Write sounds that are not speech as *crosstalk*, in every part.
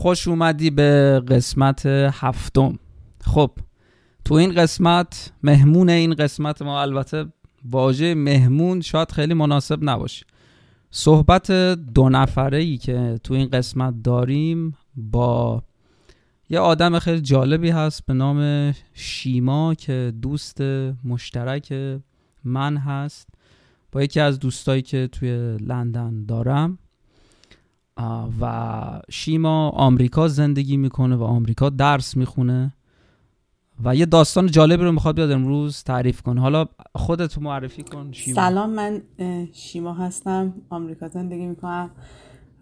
خوش اومدی به قسمت هفتم. خب تو این قسمت مهمون این قسمت ما البته واژه مهمون شاید خیلی مناسب نباشه. صحبت دو نفره ای که تو این قسمت داریم با یه آدم خیلی جالبی هست به نام شیما که دوست مشترک من هست. با یکی از دوستایی که توی لندن دارم. و شیما آمریکا زندگی می‌کنه و آمریکا درس می‌خونه. و یه داستان جالبی رو می‌خواد بیاد امروز تعریف کن حالا خودت معرفی کن شیما. سلام من شیما هستم آمریکا زندگی می‌کنم.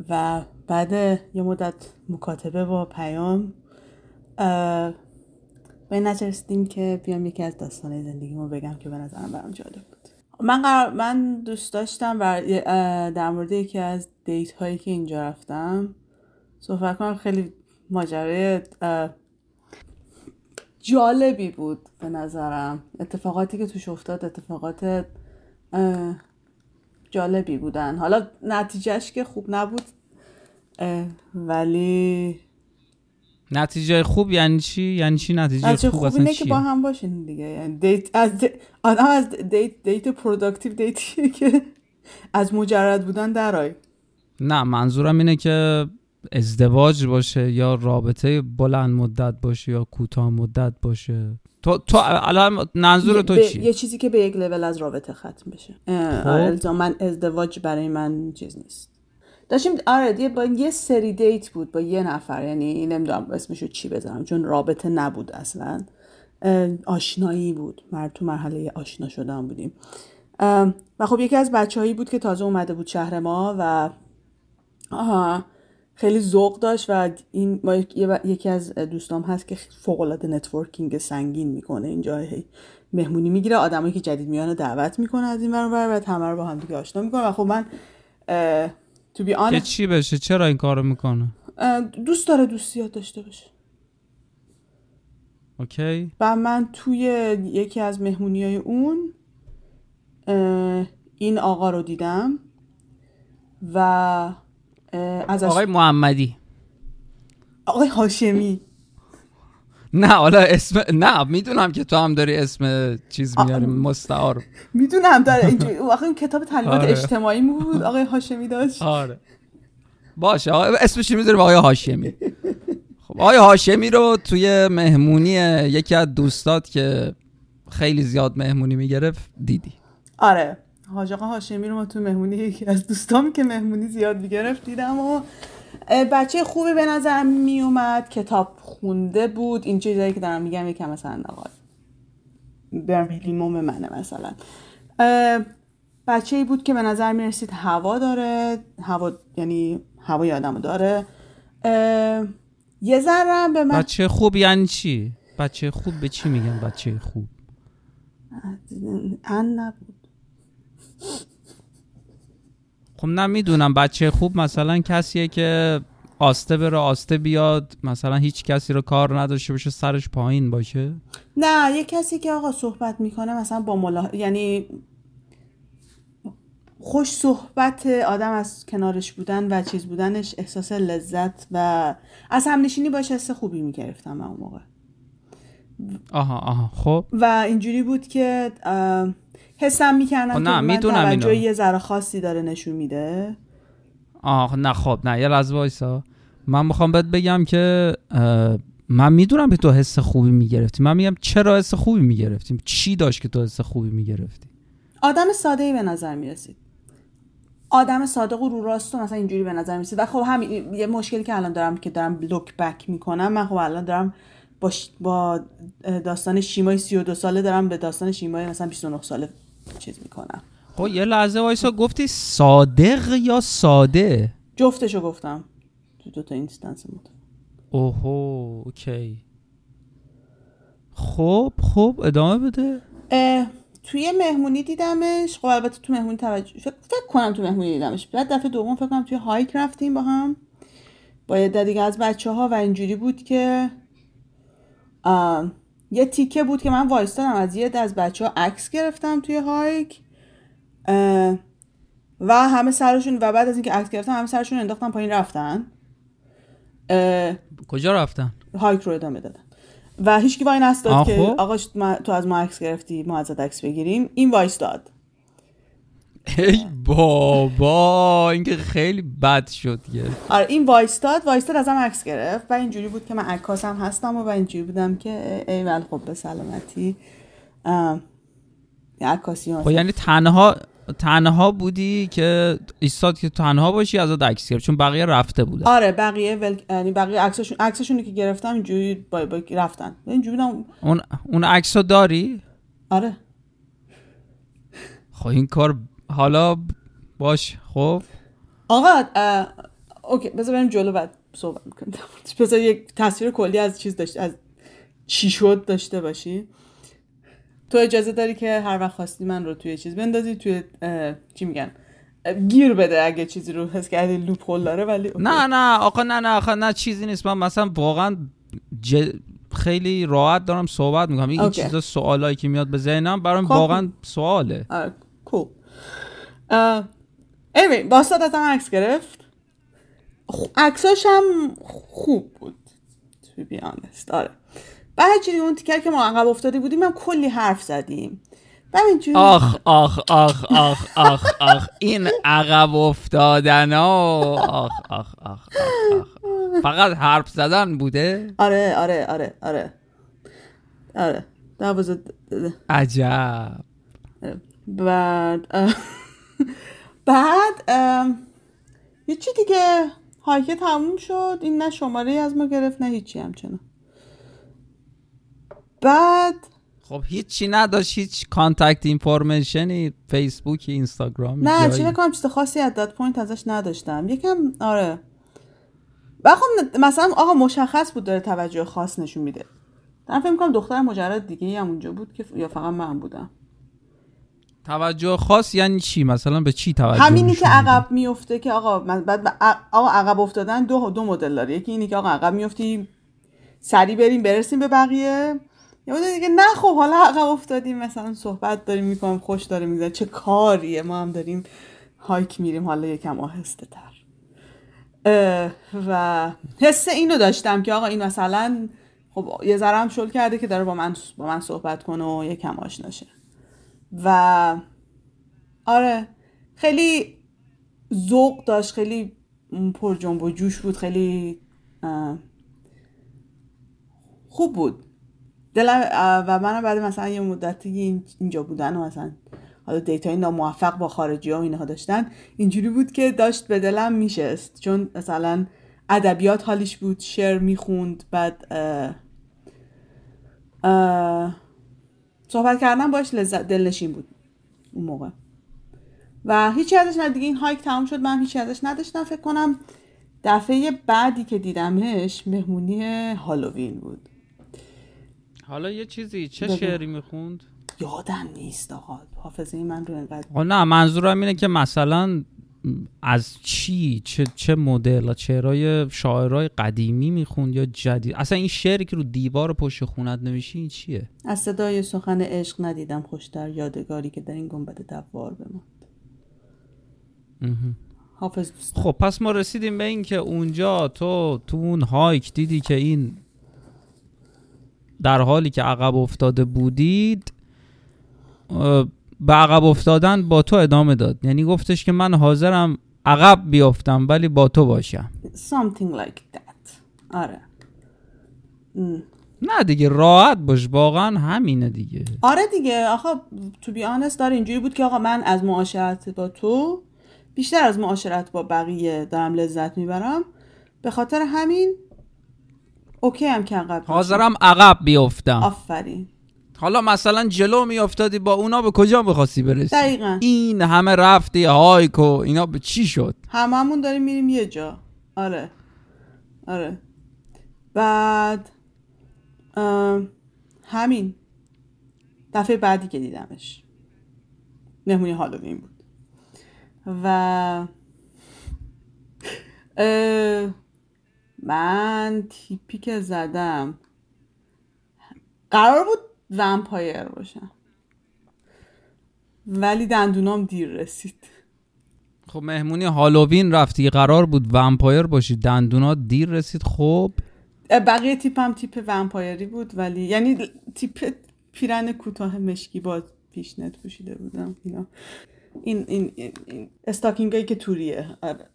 و بعد یه مدت مکاتبه با پیام. به نترسیدیم که بیام یکی از داستانه زندگیمو بگم که به نظرم برام جالب بود. من قرار من دوست داشتم و در مورد یکی از دیت هایی که اینجا رفتم صحبت کنم خیلی ماجرای جالبی بود به نظرم. اتفاقاتی که توش افتاد اتفاقات جالبی بودن. حالا نتیجهش که خوب نبود ولی نتیجه خوب یعنی چی؟ یعنی چی نتیجه, نتیجه خوب, خوب اینه که با هم باشین دیگه. یعنی دیت از آدم از date date productive date ی که از مجرد بودن درای نه منظورم اینه که ازدواج باشه یا رابطه بلند مدت باشه یا کوتاه مدت باشه. تو تو الان منظور تو چی؟ یه چیزی که به یک لول از رابطه ختم بشه. خب. من ازدواج برای من چیز نیست. داشتیم آره با یه سری date بود با یه نفر یعنی نمی‌دونم اسمشو چی بذارم چون رابطه نبود اصلا. آشنایی بود. مرد تو مرحله آشنا شدن بودیم. و خب یکی از بچه بود که تازه اومده بود شهر ما و آها. خیلی ذوق داشت و این یکی از دوستام هست که فوق العاده networking سنگین می‌کنه. اینجا مهمونی می‌گیره. آدمایی که جدید میان دعوت می‌کنه از این ور اون ور و همه رو با هم دیگه آشنا می‌کنه. و خب من تو بی که چی بشه؟ چرا این کارو می‌کنه؟ دوست داره دوستیات داشته باشه. اوکی. و من توی یکی از مهمونی های اون این آقا رو دیدم و ازش آقای محمدی. آقای هاشمی. نه حالا اسم نه می‌دونم که تو هم داری اسم چیز میاری مستعار. می‌دونم داره اینجوری واقعا کتاب تعلیمات آره. اجتماعی بود آقای هاشمی داشت. آره. باشه اسمش می‌ذاریم آقای هاشمی. خب آقای هاشمی رو توی مهمونی یکی از دوستات که خیلی زیاد مهمونی می‌گرفت دیدی. آره. حاج آقا هاشمی رو ما تو مهمونی یکی از دوستام که مهمونی زیاد می‌گرفت دیدم و بچه خوبی به نظر میومد کتاب خونده بود. این چیزایی که دارم میگم یکم مثلا آقا برمیلیموم منه مثلا. بچه ای بود که به نظر می‌رسید هوا داره. هوا یعنی هوای آدم داره. یه ذره به من بچه خوب یعنی چی؟ بچه خوب به چی میگن بچه خوب؟ ان نبود. خب نمی‌دونم بچه خوب مثلا کسیه که آسته بره آسته بیاد مثلا هیچ کسی رو کار نداشته باشه سرش پایین باشه؟ نه یه کسی که آقا صحبت می‌کنه مثلا با ملا یعنی خوش صحبت آدم از کنارش بودن و چیز بودنش احساس لذت و از همنشینی باشه حس خوبی می‌گرفتم من اون موقع. آها آها. خب. و اینجوری بود که حسم می‌کردم خب نه می‌دونم توجه یه ذره خاصی داره نشون میده. آه نه خب نه یه لحظه وایسا. من می‌خوام بهت بگم که من می‌دونم که تو حس خوبی می‌گرفتی. من میگم چرا حس خوبی می‌گرفتیم چی داشت که تو حس خوبی می‌گرفتی؟ آدم ساده ای به نظر می‌رسید. آدم صادق و رو راست و مثلا اینجوری به نظر می‌رسید. و خب هم یه مشکلی که الان دارم که دارم لوک بک می‌کنم من خب الان دارم با, با داستان شیمای 32 ساله دارم به داستان شیمای مثلا 29 ساله چیز می‌کنم. خب یه لحظه وایسا گفتی صادق یا ساده؟ جفتشو گفتم. تو دوتا instance بود اوهو okay. خب خب ادامه بده. توی مهمونی دیدمش. خب البته تو مهمونی توجه فکر, کنم تو مهمونی دیدمش. بعد دفعه دوم فکر کنم توی hike رفتیم با هم. با یه دیگه از بچه ها و اینجوری بود که یه تیکه بود که من وایستادم از یه از بچه ها عکس گرفتم توی hike و همه سرشون و بعد از اینکه عکس گرفتم همه سرشون انداختم پایین رفتن. کجا رفتن؟ هایک رو ادامه دادن. و هیچکی وای نستاد که آقا تو از ما عکس گرفتی ما ازت عکس بگیریم. این وایستاد. ای بابا این که خیلی بد شد یه. آره این وایستاد وایستاد ازم عکس گرفت و اینجوری بود که من عکاسم هستم و, اینجوری بودم که ای ول خب به سلامتی. عکاسی خب یعنی تنها تنها بودی که ایستاد که تنها باشی از عکس گرفت چون بقیه رفته بودن. آره بقیه ول... یعنی بقیه عکسشون عکسشون که گرفتم اینجوری با... با... رفتن. اینجوری بودم. اون اون عکسو داری؟ آره. خب این کار حالا باش خب. آقا اوکی بذار بریم جلو بعد صحبت می‌کنیم. *laughs* بذار یک تصویر کلی از چیز داشت از چی شد داشته باشی. تو اجازه داری که هر وقت خواستی من رو توی چیز بندازی توی چی میگن گیر بده اگه چیزی رو حس کردی لوپ هول داره ولی نه نه آقا نه نه آقا نه چیزی نیست. من مثلا واقعا خیلی راحت دارم صحبت می‌کنم. این چیزا سوالایی که میاد به ذهنم برام خب. واقعا سواله. کوب anyway باستاد ازم عکس گرفت. عکساش هم خوب بود be honest. آره. بعد چیزی اون تیکر که ما عقب افتاده بودیم هم کلی حرف زدیم. آخ آخ آخ آخ آخ آخ. این عقب افتادن آخ آخ آخ آخ فقط حرف زدن بوده؟ آره آره آره آره. آره. عجب. بعد بعد یه چی دیگه hike ه تموم شد. این نه شماره از ما گرفت نه هیچی همچنان. بعد خب هیچی نداشت هیچ contact information ی Facebook Instagram نه چی نکنم چیز خاصی at that point ازش نداشتم. یکم آره. و خب مثلا آقا مشخص بود داره توجه خاص نشون میده. من فکر می‌کنم دختر مجرد دیگه هم اونجا بود که یا فقط من بودم. توجه خاص یعنی چی؟ مثلا به چی توجه همینی که عقب میفته که آقا بعد آقا عقب افتادن دو دو مدل داره. یکی اینی که آقا عقب میفتی سری بریم برسیم به بقیه. یا دیگه نه خب حالا عقب افتادیم مثلا صحبت داریم می‌کنم خوش داریم می‌زنیم چه کاریه؟ ما هم داریم هایک میریم حالا یکم آهسته تر. و حس اینو داشتم که آقا این مثلا خب یه ذره هم شل کرده که داره با من با من صحبت کنه و یکم آشناشه و آره خیلی ذوق داشت خیلی پر جنب و جوش بود خیلی خوب بود. دلم و منم بعد مثلا یه مدتی اینجا بودن و مثلا حالا دیتای ناموفق با خارجی ها و اینها داشتن اینجوری بود که داشت به دلم میشست. چون مثلا ادبیات حالیش بود شعر می‌خوند بعد صحبت کردن باش لذت دلنشین بود اون موقع. و هیچی ازش نه دیگه این هایک تموم شد. من هیچی ازش نداشتم فکر کنم دفعه بعدی که دیدمش مهمونی هالووین بود. حالا یه چیزی چه شعری می‌خوند؟ یادم نیست آقا. حافظه من رو انقدر نه منظورم اینه که مثلا از چی چه چه مدل چهرهای شاعرای قدیمی می‌خوند یا جدید؟ اصلا این شعری که رو دیوار پشت خونت نمیشی این چیه؟ از صدای سخن عشق ندیدم خوشتر یادگاری که در این گنبد دوار بماند. حافظ خب پس ما رسیدیم به این که اونجا تو تو اون هایک دیدی که این در حالی که عقب افتاده بودید به عقب افتادن با تو ادامه داد. یعنی گفتش که من حاضرم عقب بیافتم ولی با تو باشم. Something like that. آره. نه دیگه راحت باش. واقعا همینه دیگه. آره دیگه. آخه تو بی آنست داره اینجوری بود که آقا من از معاشرت با تو بیشتر از معاشرت با بقیه دارم لذت می‌برم. به خاطر همین اوکی هم که عقب حاضرم عقب بیافتم. آفرین. حالا مثلا جلو میافتادی با اونا به کجا می‌خواستی برسی؟ دقیقا. این همه رفتی هایکو اینا به چی شد؟ هممون داریم میریم یه جا. آره. آره. بعد همین. دفعه بعدی که دیدمش. مهمونی هالووین بود. و من تیپی که زدم. قرار بود ومپایر باشم. ولی دندونام دیر رسید. خب مهمونی هالووین رفتی قرار بود vampire باشی. دندونا دیر رسید. خب. بقیه تیپ هم تیپ vampire ی بود ولی یعنی تیپ پیرن کوتاه مشکی با fishnet پوشیده بودم. اینا. این این, این, این stocking ایی که توریه. آره.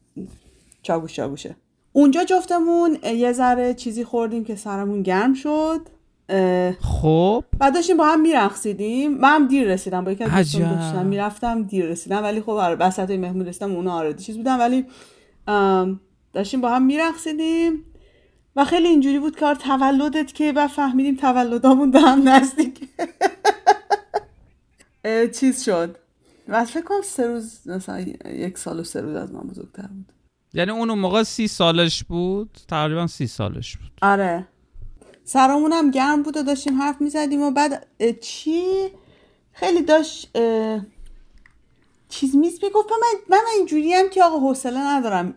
چاگوش چاگوشه اونجا جفتمون یه ذره چیزی خوردیم که سرمون گرم شد. خب. بعد داشتیم با هم میرقصیدیم. من هم دیر رسیدم با یکی از دوستان می‌رفتم دیر رسیدم ولی خب آره وسط مهمون رسیدم اونا آره چیز بودم ولی داشتیم با هم میرقصیدیم. و خیلی اینجوری بود کار تولدت که بعد فهمیدیم تولدامون به هم نزدیک. *laughs* چیز شد. و فکر کنم سه روز مثلا یک سال و سه روز از من بزرگتر بود. یعنی اون موقع سی سالش بود؟ تقریبا سی سالش بود. آره. سرامون هم گرم بود و داشتیم حرف می‌زدیم و بعد چی؟ خیلی داشت چیز میز می‌گفت. من من اینجوری هم که آقا حوصله ندارم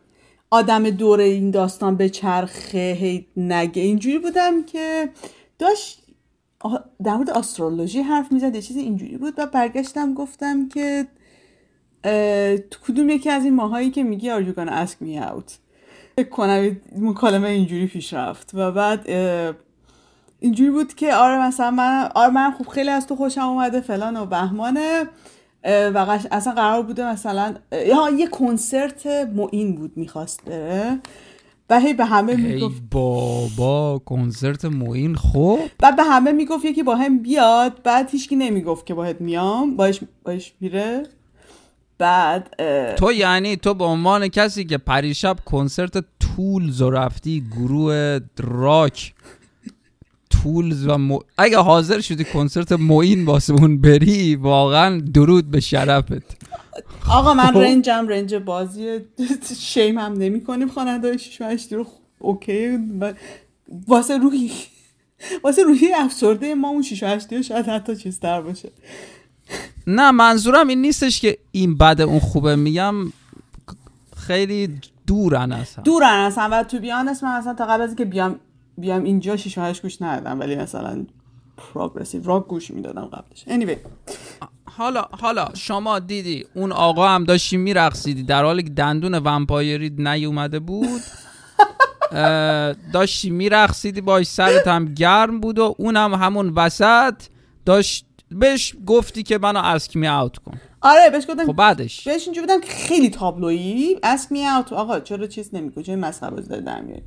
آدم دور این داستان به چرخه هی نگه. اینجوری بودم که داشت در مورد استرولوژی حرف می‌زد یه چیزی اینجوری بود. و برگشتم گفتم که تو کدوم یکی از این ماهایی که میگی are you gonna ask me out فکر کنم مکالمه اینجوری پیش رفت. و بعد اینجوری بود که آره مثلا من آره من خوب خیلی از تو خوشم اومده فلان و بهمانه و اصلا قرار بوده مثلا یا یه کنسرت معین بود می‌خواست بره و هی به همه می‌گفت بابا کنسرت معین خب؟ بعد به همه می‌گفت یکی با هم بیاد بعد هیچکی نمی‌گفت که باید میام. باش باش میره. بعد تو یعنی تو به عنوان کسی که پریشب کنسرت تولز و رفتی گروه راک تولز و اگه حاضر شدی کنسرت موین واسه اون بری واقعا درود به شرفت. آقا من خب. رنجم رنج بازی شیم هم نمی کنیم خواننده 6 رو اوکی. واسه روحی واسه روحی افسرده ما اون 6 8 شاید حتی چیز تر باشه. نه منظورم این نیستش که این بده اون خوبه. میگم خیلی دورن اصلا. دورن اصلا. و تو بیان اسم من اصلا تا قبل از که بیام بیام اینجا 6 8 گوش ندادم ولی مثلا پروگرسیو راک گوش می‌دادم قبلش. Anyway. حالا حالا شما دیدی اون آقا هم داشتی میرقصیدی در حالی که دندون ومپایری نیومده بود. *laughs* داشتی میرقصیدی باش سرت هم گرم بود و اونم همون وسط داشت بهش گفتی که منو اسک می اوت کن. آره بهش گفتم خب بعدش؟ بهش اینجا بودم که خیلی تابلویی. اسک می اوت آقا چرا چیز نمیگه چه مسخره بازی داره در میاری؟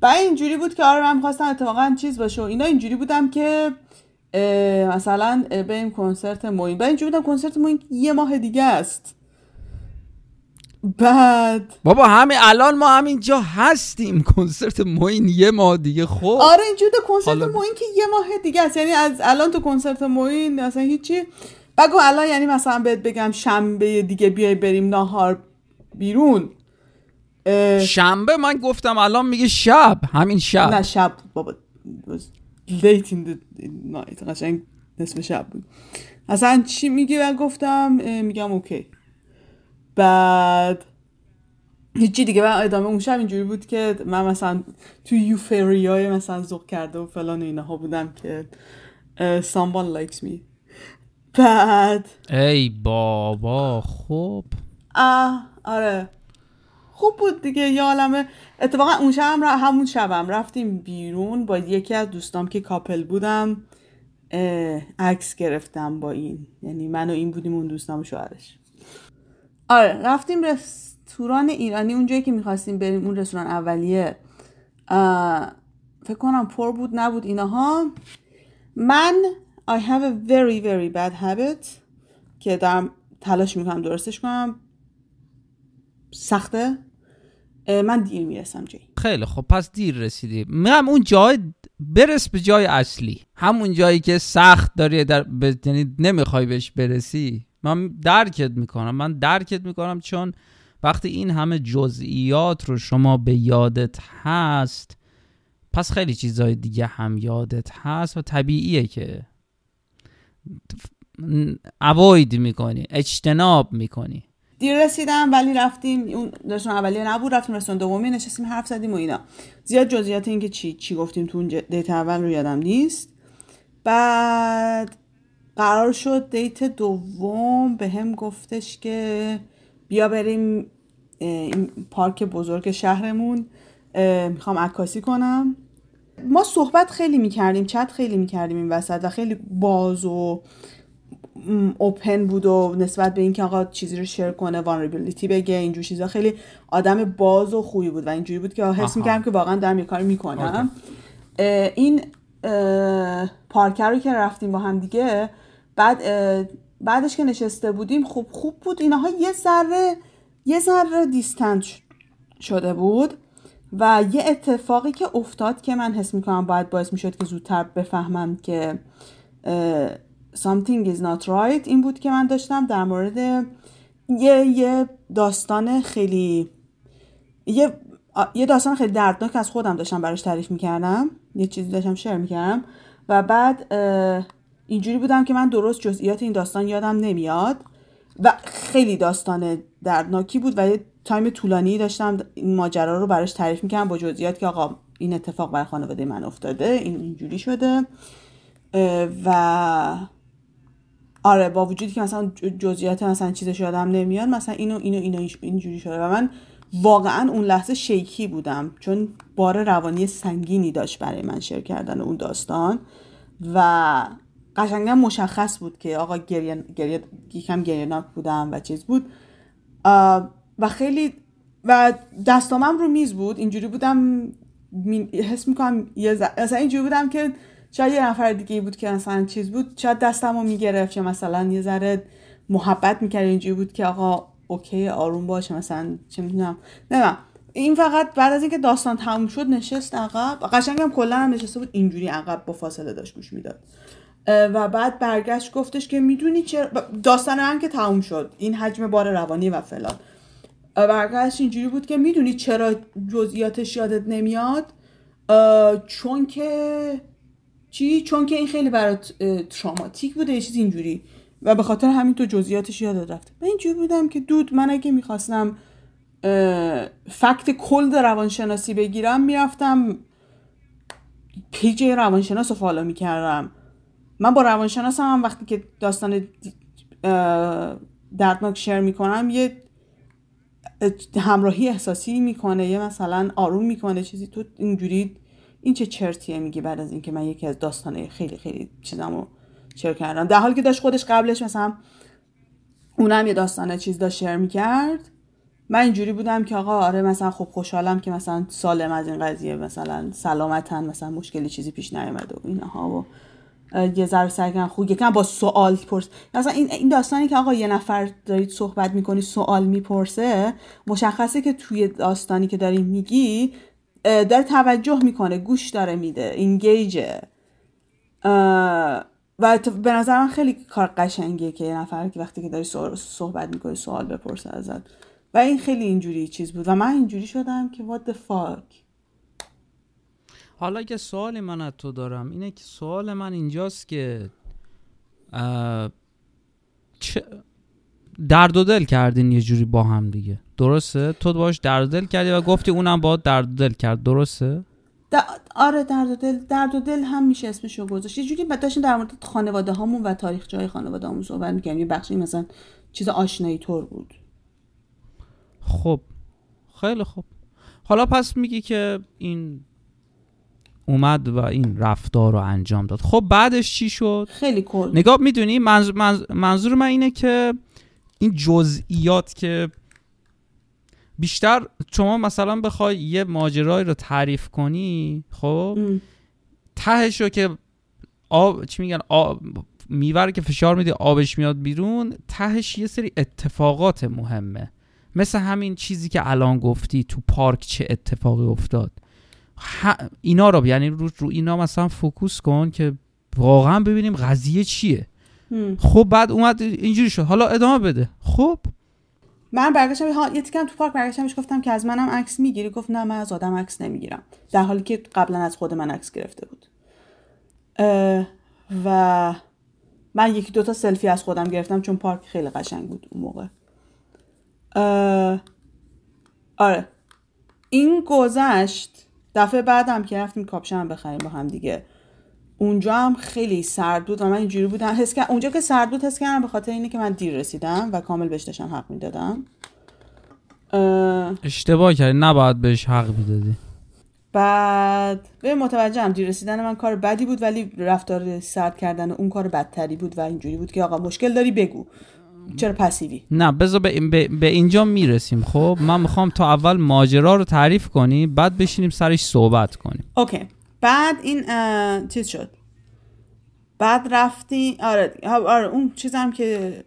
بعد اینجوری بود که آره من خواستم اتفاقا چیز باشه و اینا اینجوری بودم که مثلا بریم کنسرت موین. بعد اینجوری بودم کنسرت موین یه ماه دیگه است. بعد بابا همین الان ما همینجا هستیم. کنسرت موین یه ماه دیگه. خب. آره اینجوری کنسرت حالا... موین که یه ماه دیگه است. یعنی از الان تو کنسرت موین اصلا هیچی. بگو الان یعنی مثلا بهت بگم شنبه دیگه بیای بریم نهار بیرون. شنبه من گفتم الان میگه شب همین شب. نه شب بابا late in the night قشنگ نصف شب بود. اصلا چی میگه و گفتم میگم اوکی. بعد هیچی دیگه من ادامه اون شب اینجوری بود که من مثلا تو یوفریای مثلا زوق کرده و فلان اینها بودم که someone likes me. بعد ای بابا خوب آه آره. خوب بود دیگه یه عالمه. اتفاقا اون شب همون شبم رفتیم بیرون با یکی از دوستام که کاپل بودم عکس گرفتم با این. یعنی من و این بودیم اون دوستام شوهرش. آره رفتیم رستوران ایرانی. اونجایی که می‌خواستیم بریم اون رستوران اولیه. فکر کنم پر بود نبود اینها. من I have a very very bad habit که دارم تلاش می‌کنم درستش کنم. سخته. من دیر می‌رسم جایی خیلی خب پس دیر رسیدی. میگم اون جای برس به جای اصلی. همون جایی که سخت داری در ب... یعنی نمی‌خوای بهش برسی. من درکت می‌کنم. من درکت می‌کنم چون وقتی این همه جزئیات رو شما به یادت هست پس خیلی چیزای دیگه هم یادت هست و طبیعیه که اوید می‌کنی اجتناب می‌کنی. دیر رسیدم ولی رفتیم اون رستوران اولیه نبود رفتیم رستوران دومی نشستیم حرف زدیم و اینا. زیاد جزئیات این که چی چی گفتیم تو اون دیت اول رو یادم نیست. بعد قرار شد دیت دوم به هم گفتش که بیا بریم این پارک بزرگ شهرمون می‌خوام عکاسی کنم. ما صحبت خیلی می‌کردیم چت خیلی می‌کردیم این وسط و خیلی باز و اوپن بود و نسبت به اینکه آقا چیزی رو شیر کنه وانربیلیتی بگه اینجور چیزا. خیلی آدم باز و خوبی بود و اینجوری بود که حس می‌کردم که واقعا دارم یه کاری می‌کنم. این پارکر رو که رفتیم با هم دیگه بعد بعدش که نشسته بودیم خوب خوب بود. اینها یه ذره یه ذره دیستنت شده بود و یه اتفاقی که افتاد که من حس می‌کنم باید باعث می‌شد که زودتر بفهمم که something is not right این بود که من داشتم در مورد یه, یه داستان خیلی یه, یه داستان خیلی دردناک از خودم داشتم براش تعریف می‌کردم. یه چیزی داشتم شیر می‌کردم و بعد اینجوری بودم که من درست جزئیات این داستان یادم نمیاد و خیلی داستان دردناکی بود و یه تایم طولانی داشتم این ماجرا رو براش تعریف می‌کردم با جزئیات که آقا این اتفاق بر خانواده من افتاده این اینجوری شده و آره با وجودی که مثلا جزئیات مثلا چیزش یادم نمیاد مثلا اینو اینو اینو اینجوری شده و من واقعا اون لحظه شیکی بودم چون بار روانی سنگینی داشت برای من شیر کردن اون داستان و قشنگا مشخص بود که آقا گریه, گریه یکم گریه بودم و چیز بود. و خیلی و دستامم رو میز بود اینجوری بودم حس می‌کنم یه مثلا اینجوری بودم که شاید یه نفر دیگه بود که مثلا چیز بود شاید دستم رو می‌گرفت یا مثلا یه ذره محبت می‌کرد اینجوری بود که آقا اوکی آروم باشه مثلا چه می‌دونم. نه این فقط بعد از اینکه داستان تموم شد نشست عقب. قشنگم کلا هم نشسته بود اینجوری عقب با فاصله داشت گوش می‌داد. و بعد برگشت گفتش که می‌دونی چرا؟ داستان من که تموم شد. این حجم بار روانی و فلان. برگشت اینجوری بود که می‌دونی چرا جزئیاتش یادت نمیاد؟ چون که چی؟ چون که این خیلی برات تراماتیک بوده یه چیز اینجوری. و به خاطر همین تو جزئیاتش یادت رفته. من اینجوری بودم که دود من اگه می‌خواستم fact کل روانشناسی بگیرم می‌رفتم page روانشناس رو follow می‌کردم. من با روانشناس هم وقتی که داستان دردناک share می‌کنم یه همراهی احساسی می‌کنه یه مثلا آروم می‌کنه چیزی تو اینجوری این چه چرتیه میگی بعد از اینکه من یکی از داستانه خیلی خیلی چیزامو share کردم. در حالی که داشت خودش قبلش مثلا اونم یه داستانه چیز داشت شیر می‌کرد. من اینجوری بودم که آقا آره مثلا خب خوشحالم که مثلا سالم از این قضیه مثلا سلامتن مثلا مشکلی چیزی پیش نیومده و اینها و یه ذره سرگرم خوب یکم با سوال پرس مثلا این این داستانی که آقا یه نفر دارید صحبت می‌کنی سوال می‌پرسه مشخصه که توی داستانی که داری میگی داره توجه می‌کنه گوش داره میده اینگیجه و به نظر من خیلی کار قشنگیه که یه نفر که وقتی که داری صحبت می‌کنی سوال بپرسه ازت. و این خیلی اینجوری چیز بود. و من اینجوری شدم که what the fuck. حالا که سوال من از تو دارم اینه که سوال من اینجاست که چه درد و دل کردین یه جوری با هم دیگه. درسته؟ تو باش درد دل کردی و گفتی اونم با درد دل کرد. درسته؟ آره درد و دل درد و دل هم میشه اسمشو گذاشت. یه جوری داشتیم در مورد خانواده هامون و تاریخ جای خانواده هامون صحبت می‌کنیم یه بخشی مثلا چیز آشنایی طور بود. خب. خیلی خوب. حالا پس میگی که این اومد و این رفتار رو انجام داد. خب بعدش چی شد؟ خیلی کل. نگاه می‌دونی؟ منظور, منظور من اینه که این جزئیات که بیشتر شما مثلا بخوای یه ماجرایی رو تعریف کنی خب؟ تهش رو که آب چی میگن؟ آب میوره که فشار میده آبش میاد بیرون تهش یه سری اتفاقات مهمه. مثل همین چیزی که الان گفتی تو پارک چه اتفاقی افتاد. اینا رو یعنی رو, رو اینا مثلا فوکوس کن که واقعا ببینیم قضیه چیه. خب بعد اومد اینجوری شد. حالا ادامه بده. خب؟ من برگشتم یه تیکم تو پارک برگشتمش گفتم که از منم عکس می‌گیری. گفت نه من از آدم عکس نمی‌گیرم. در حالی که قبلا از خود من عکس گرفته بود. و من یکی دوتا سلفی از خودم گرفتم چون پارک خیلی قشنگ بود اون موقع. آره. این گذشت. دفعه بعدم که رفتیم کاپشن بخریم با هم دیگه. اونجا هم خیلی سرد بود و من اینجوری بودم. حس اونجا که سرد بود حس کردم به خاطر اینه که من دیر رسیدم و کامل بهش داشتم حق می‌دادم. اشتباه کردی. نباید بهش حق می‌دادی. بعد به متوجهم. دیر رسیدن من کار بدی بود ولی رفتار سرد کردن اون کار بدتری بود و اینجوری بود که آقا مشکل داری بگو. چرا پسیوی؟ نه بذار به, به, به اینجا می‌رسیم. خب من می‌خوام تا اول ماجرا رو تعریف کنی بعد بشینیم سرش صحبت کنیم. اوکی. بعد این چیز شد. بعد رفتی آره آره اون چیزم که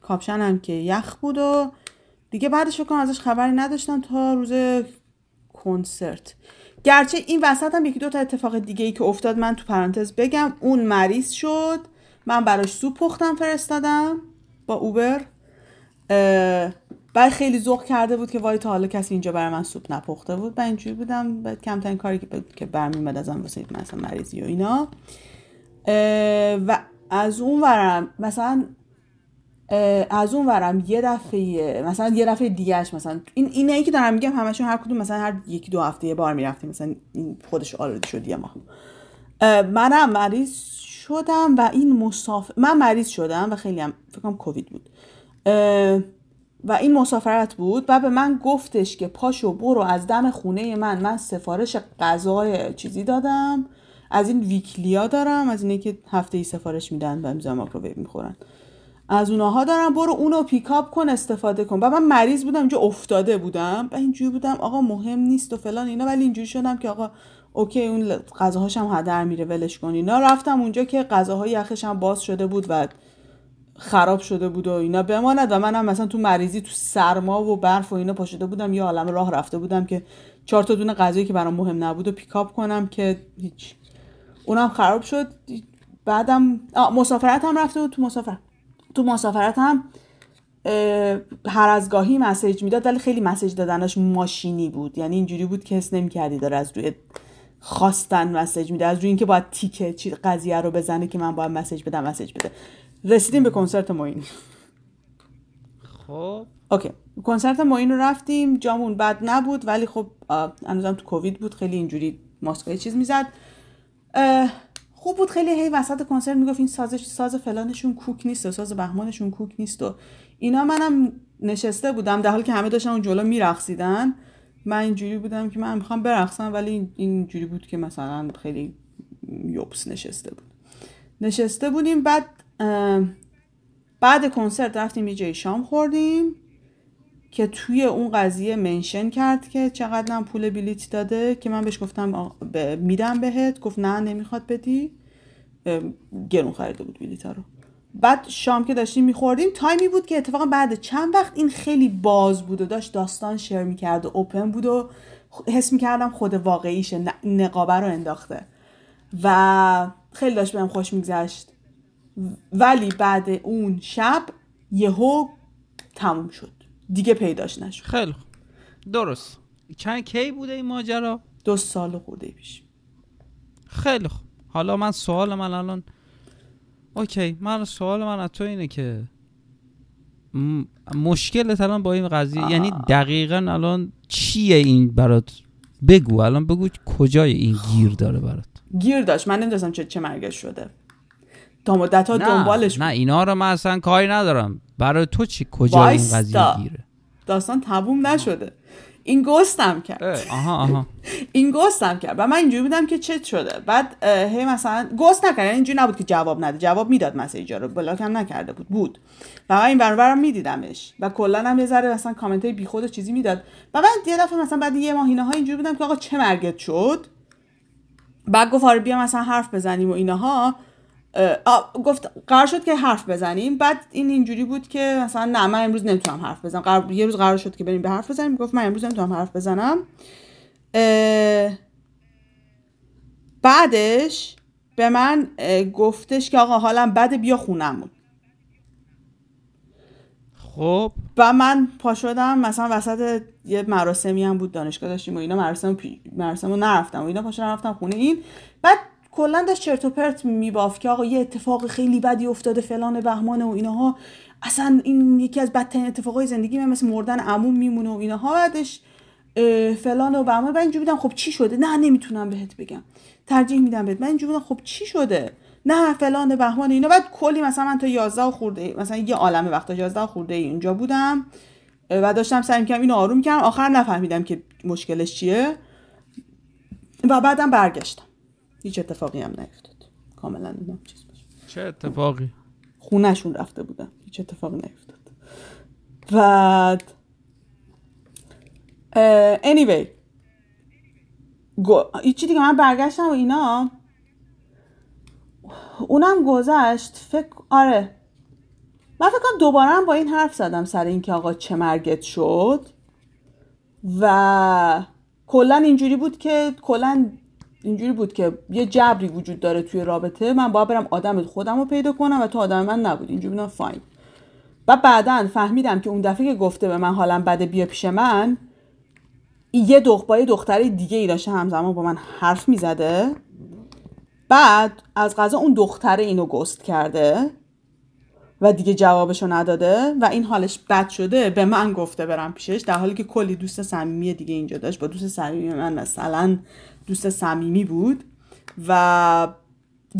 کاپشن هم که یخ بود و دیگه بعدش فکر ازش خبری نداشتم تا روز کنسرت. گرچه این وسط هم یکی دو تا اتفاق دیگه ای که افتاد من تو پرانتز بگم اون مریض شد. من براش سوپ پختم فرستادم با Uber. بعد خیلی ذوق کرده بود که وای تا حالا کسی اینجا برای من سوپ نپخته بود. من اینجوری بودم بعد کمترین کاری که که برمیومد ازم واسه مثلا مریضی و اینا. و از اون ورم مثلا از اون ورم یه دفعه مثلا یه دفعه دیگهش مثلا این اینه ای که دارم میگم همشون هر کدوم مثلا هر یکی دو هفته یه بار می‌رفتیم. مثلا این خودش آلودی شد یه ماه منم مریض شدم و این مسافر من مریض شدم و خیلی هم فکر کنم کووید بود. و این مسافرت بود و به من گفتش که پاشو برو از دم خونه من. من سفارش غذای چیزی دادم از این ویکلیا دارم از اینه که هفته ای سفارش میدن و امضا ماکروویو می‌خورن. از اونها دارم برو اونو پیکاپ کن استفاده کن. و من مریض بودم اینجا افتاده بودم و اینجوری بودم آقا مهم نیست و فلان اینا ولی اینجوری شدم که آقا اوکی اون غذاهاش هم هدر میره ولش کن اینا. رفتم اونجا که غذاهای یخش هم باز شده بود و خراب شده بود و اینا. بماند و منم مثلا تو مریضی تو سرما و برف و اینا پاشده بودم. یه عالم راه رفته بودم که چهار تا دونه غذایی که برام مهم نبود و پیکاپ کنم که هیچ. اونم خراب شد. بعدم مسافرت هم رفته بود. تو مسافرت تو مسافرت هم هر از گاهی مسیج می‌داد ولی خیلی مسیج دادنش ماشینی بود. یعنی اینجوری بود که حس نمی‌کردی داره از روی خواستن مسیج میده از روی اینکه باید تیکه چی قضیه رو بزنه که من باید مسیج بدم مسیج بده. رسیدیم به کنسرت موین خب. اوکی. کنسرت موین رو رفتیم. جامون بد نبود ولی خب هنوزم تو کووید بود. خیلی اینجوری ماسکای چیز می‌زد. خوب بود. خیلی هی وسط کنسرت می‌گفت این سازش ساز فلانشون کوک نیست و ساز بهمانشون کوک نیست و اینا. منم نشسته بودم. در حالی که همه داشتن اون جلو میرقصیدن. من اینجوری بودم که من می‌خوام برقصم ولی اینجوری بود که مثلا خیلی یوبس نشسته بود. نشسته بودیم. بعد بعد کنسرت رفتیم یه جای شام خوردیم که توی اون قضیه منشن کرد که چقدر پول بلیت داده که من بهش گفتم میدم بهت. گفت نه نمی‌خواد بدی. گرون خریده بود بلیت رو. بعد شام که داشتیم میخوردیم تایمی بود که اتفاقا بعد چند وقت این خیلی باز بود و داشت داستان شیر می‌کرد و اوپن بود و حس می‌کردم خود واقعیشه نقابه رو انداخته. و خیلی داشت بهم خوش میگذشت. ولی بعد اون شب یهو تموم شد. دیگه پیداش نشد. خیلی درست. چند کی بوده این ماجرا؟ دو سال خورده پیش. خیلی خوب. حالا من سوال من الان اوکی من سوال من از تو اینه که مشکلت الان با این قضیه یعنی دقیقا الان چیه این برات؟ بگو الان بگو کجای این گیر داره برات. گیر داشت. من نمی‌دونستم چه چه مرگش شده. تا مدت ها دنبالش نه اینا رو من اصلا کاری ندارم. برای تو چی؟ کجا این قضیه گیره؟ داستان تموم نشده. این گستم کرد. آها آها. *laughs* این گستم کرد. و من اینجوری بودم که چت شده. بعد هی مثلا گست نکرد. یعنی اینجوری نبود که جواب نده. جواب می‌داد مسیجا رو. بلاک هم نکرده بود. بود. و من این برابرم میدیدمش. و کلا هم یه ذره مثلا کامنت های بیخود چیزی می‌داد. و من یه دفعه مثلا بعد یه ماه اینها اینجوری بودم که آقا چه مرگت شد؟ بعد گفت آره بیا مثلا حرف بزنیم و اینها گفت قرار شد که حرف بزنیم. بعد این اینجوری بود که مثلا نه من امروز نمی‌تونم حرف بزنم. قرار یه روز قرار شد که بریم به حرف بزنیم. گفت من امروز نمی‌تونم حرف بزنم. بعدش به من گفتش که آقا حالم بده بیا خونمون. خب. و من پا شدم. مثلا وسط یه مراسمی هم بود دانشگاه داشتیم و اینا. مراسم پی... مراسم رو نرفتم و اینا. پا شدم رفتم خونه این. بعد کلا داشت چرت و پرت میبافت که آقا یه اتفاق خیلی بدی افتاده فلان بهمانه و اینها اصلا این یکی از بدترین اتفاقای زندگی من مثل مردن عموم میمونه و اینها بعدش فلان و بهمان. و اینجوری بودم خب چی شده؟ نه نمی‌تونم بهت بگم. ترجیح میدم بهت. من اینجوری بودم خب چی شده؟ نه فلان بهمان اینا. بعد کلی مثلا من تا 11 خورده مثلا یه عالمه وقتا 11 خورده اینجا بودم. و داشتم سعی می‌کنم اینو آروم کردم آخر نفهمیدم که مشکلش چیه. و بعدم برگشتم. هیچ اتفاقی هم نیفتاد. کاملا نمی‌دونم چیز باشه چه اتفاقی؟ خونهشون رفته بودم هیچ اتفاقی نیفتاد. بعد anyway. هیچی دیگه من برگشتم و اینا اونم گذشت. فکر آره. من فکر کنم دوباره هم با این حرف زدم سر اینکه آقا چه مرگت شد. و کلا اینجوری بود که کلا اینجوری بود که یه جبری وجود داره توی رابطه من باید برم آدم خودم رو پیدا کنم و تو آدم من نبود اینجوری بودم فاین. و بعدا فهمیدم که اون دفعه که گفته به من حالم بده بیا پیش من یه دخ با یه دختری دیگه ای داشته همزمان با من حرف می‌زده. بعد از غذا اون دختره اینو گست کرده. و دیگه جوابشو نداده و این حالش بد شده به من گفته برم پیشش در حالی که کلی دوست صمیمی دیگه اینجا داشت. با دوست صمیمی من مثلا دوست صمیمی بود و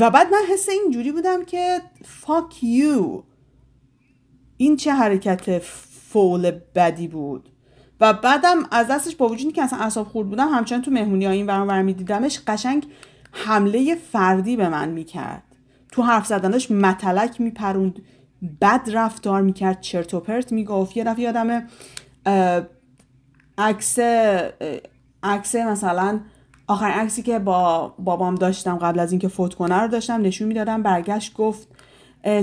و بعد من حس اینجوری بودم که fuck you. این چه حرکت فول بدی بود. و بعدم از دستش با وجودی که اصلا اصاب خورد بودم همچنان تو مهمونی این برام برمی دیدمش قشنگ حمله فردی به من می‌کرد. تو حرف زدنش متلک میپروند. بد رفتار می‌کرد چرت و پرت می‌گفت. یه دفعه یادم عکس عکس مثلا آخر عکسی که با بابام داشتم قبل از اینکه فوت کنه رو داشتم نشون می‌دادم برگشت گفت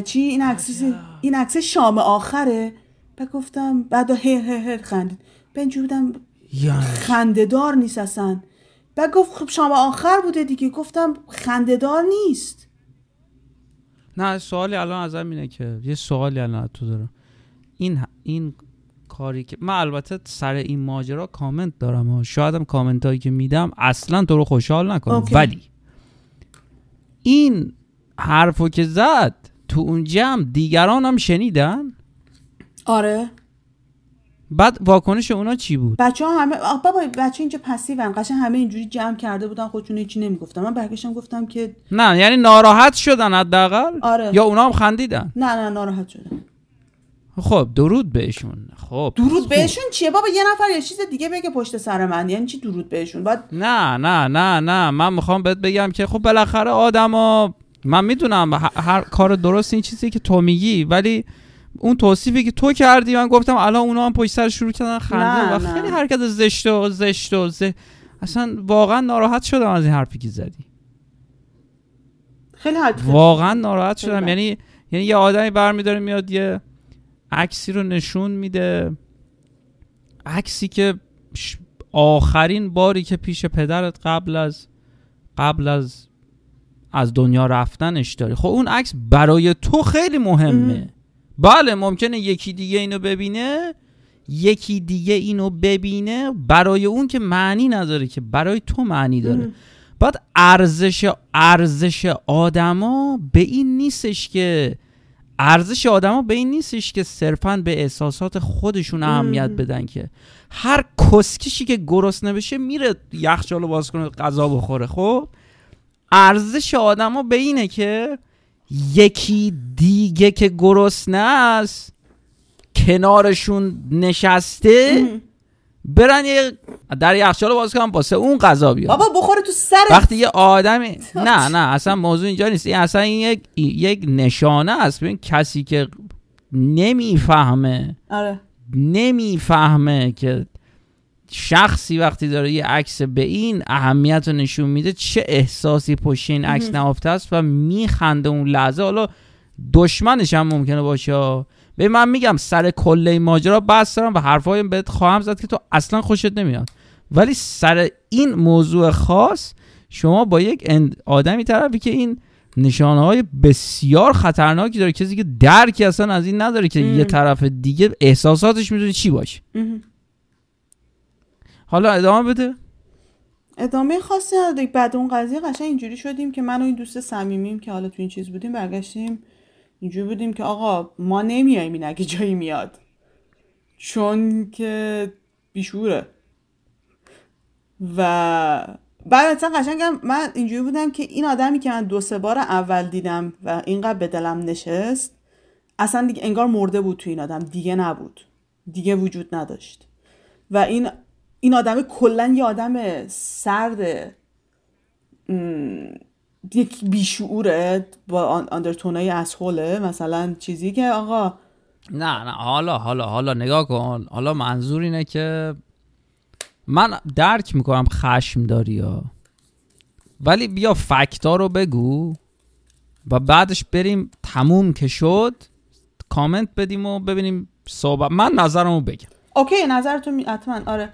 چی؟ این عکس این عکس شام آخره. بعد گفتم بعد هر هر هر خندید. بنجو بودم یعنی خندهدار نیست اصلا. بعد گفت خب شام آخر بوده دیگه. گفتم خندهدار نیست. نه سوالی الان ازم اینه که یه سوالی الان تو دارم. این این کاری که من البته سر این ماجرا کامنت دارم و شاید هم کامنت هایی که میدم اصلا تو رو خوشحال نکنم. ولی این حرفو که زد تو اون جمع دیگران هم شنیدن؟ آره. بعد واکنش اونا چی بود؟ بچه ها همه آه بابا بچه اینجا پسیون. قشنگ همه اینجوری جمع کرده بودن. خودشون هیچی نمی‌گفتم من برگشتم گفتم که نه یعنی ناراحت شدن حداقل؟ آره. یا اونا هم خندیدن؟ نه نه ناراحت شدم خب درود بهشون. خب. درود خوب. بهشون چیه؟ بابا یه نفر یه چیز دیگه بگه پشت سر من. یعنی چی درود بهشون؟ بعد نه نه نه نه. من می‌خوام بهت بگم که خب بالاخره آدما من می‌دونم هر, هر کار درست این چیزی که تو میگی ولی اون توصیفی که تو کردی من گفتم الان اونا هم پشت سر شروع کردن خنده. و. خیلی حرکت زشت و زشت و ز... اصلا واقعا ناراحت شدم از این حرفی که زدی. خیلی حد واقعا ناراحت خیلی شدم. یعنی یعنی یه آدمی برمیداره میاد یه عکسی رو نشون میده. عکسی که آخرین باری که پیش پدرت قبل از قبل از از دنیا رفتنش داری. خب اون عکس برای تو خیلی مهمه. بله ممکنه یکی دیگه اینو ببینه یکی دیگه اینو ببینه برای اون که معنی نداره که برای تو معنی داره. بعد ارزش ارزش آدما به این نیستش که ارزش آدما به این نیستش که صرفا به احساسات خودشون اهمیت. بدن که هر کسکشی که گرسنه بشه میره یخچالو باز کنه غذا بخوره خب ارزش آدما به اینه که یکی دیگه که گرسنه است کنارشون نشسته. برن یه در یخچال باز کنن واسه اون غذا بیاد بابا بخوره تو سرت. وقتی یه آدمی *laughs* نه نه اصلا موضوع اینجا نیست. این اصلا این یک یک نشانه است. ببین کسی که نمی‌فهمه آره. نمی‌فهمه که شخصی وقتی داره یه عکس به این اهمیت رو نشون میده چه احساسی پشت این عکس. نهفته است و میخنده اون لحظه حالا دشمنش هم ممکنه باشه به من میگم سر کل این ماجرا بس دارم و حرفای بهت خواهم زد که تو اصلا خوشت نمیاد ولی سر این موضوع خاص شما با یک آدمی طرفی که این نشانه های بسیار خطرناکی داره کسی که درکی اصلا از این نداره که ام. یه طرف دیگه احساساتش می‌دونه چی باشه. حالا ادامه بده. ادامه خاصی نداره بعد اون قضیه قشنگ اینجوری شدیم که من و این دوست صمیمیم که حالا تو این چیز بودیم برگشتیم. اینجوری بودیم که آقا ما نمیایم این اگه جایی میاد. چون که بیشوره. و بعد اصلا قشنگم من اینجوری بودم که این آدمی که من دو سه بار اول دیدم و اینقدر به دلم نشست اصلا دیگه انگار مرده بود تو این آدم. دیگه نبود. دیگه وجود نداشت. و این این آدم کلا یه آدم سرد یک بیشعوره با آندرتونای اسهوله مثلا چیزی که آقا نه نه حالا حالا حالا نگاه کن. حالا منظور اینه که من درک می‌کنم خشم داری ها ولی بیا fact ا رو بگو و بعدش بریم تموم که شد کامنت بدیم و ببینیم صحبت. من نظرمو بگم. okay نظرتون حتما. آره.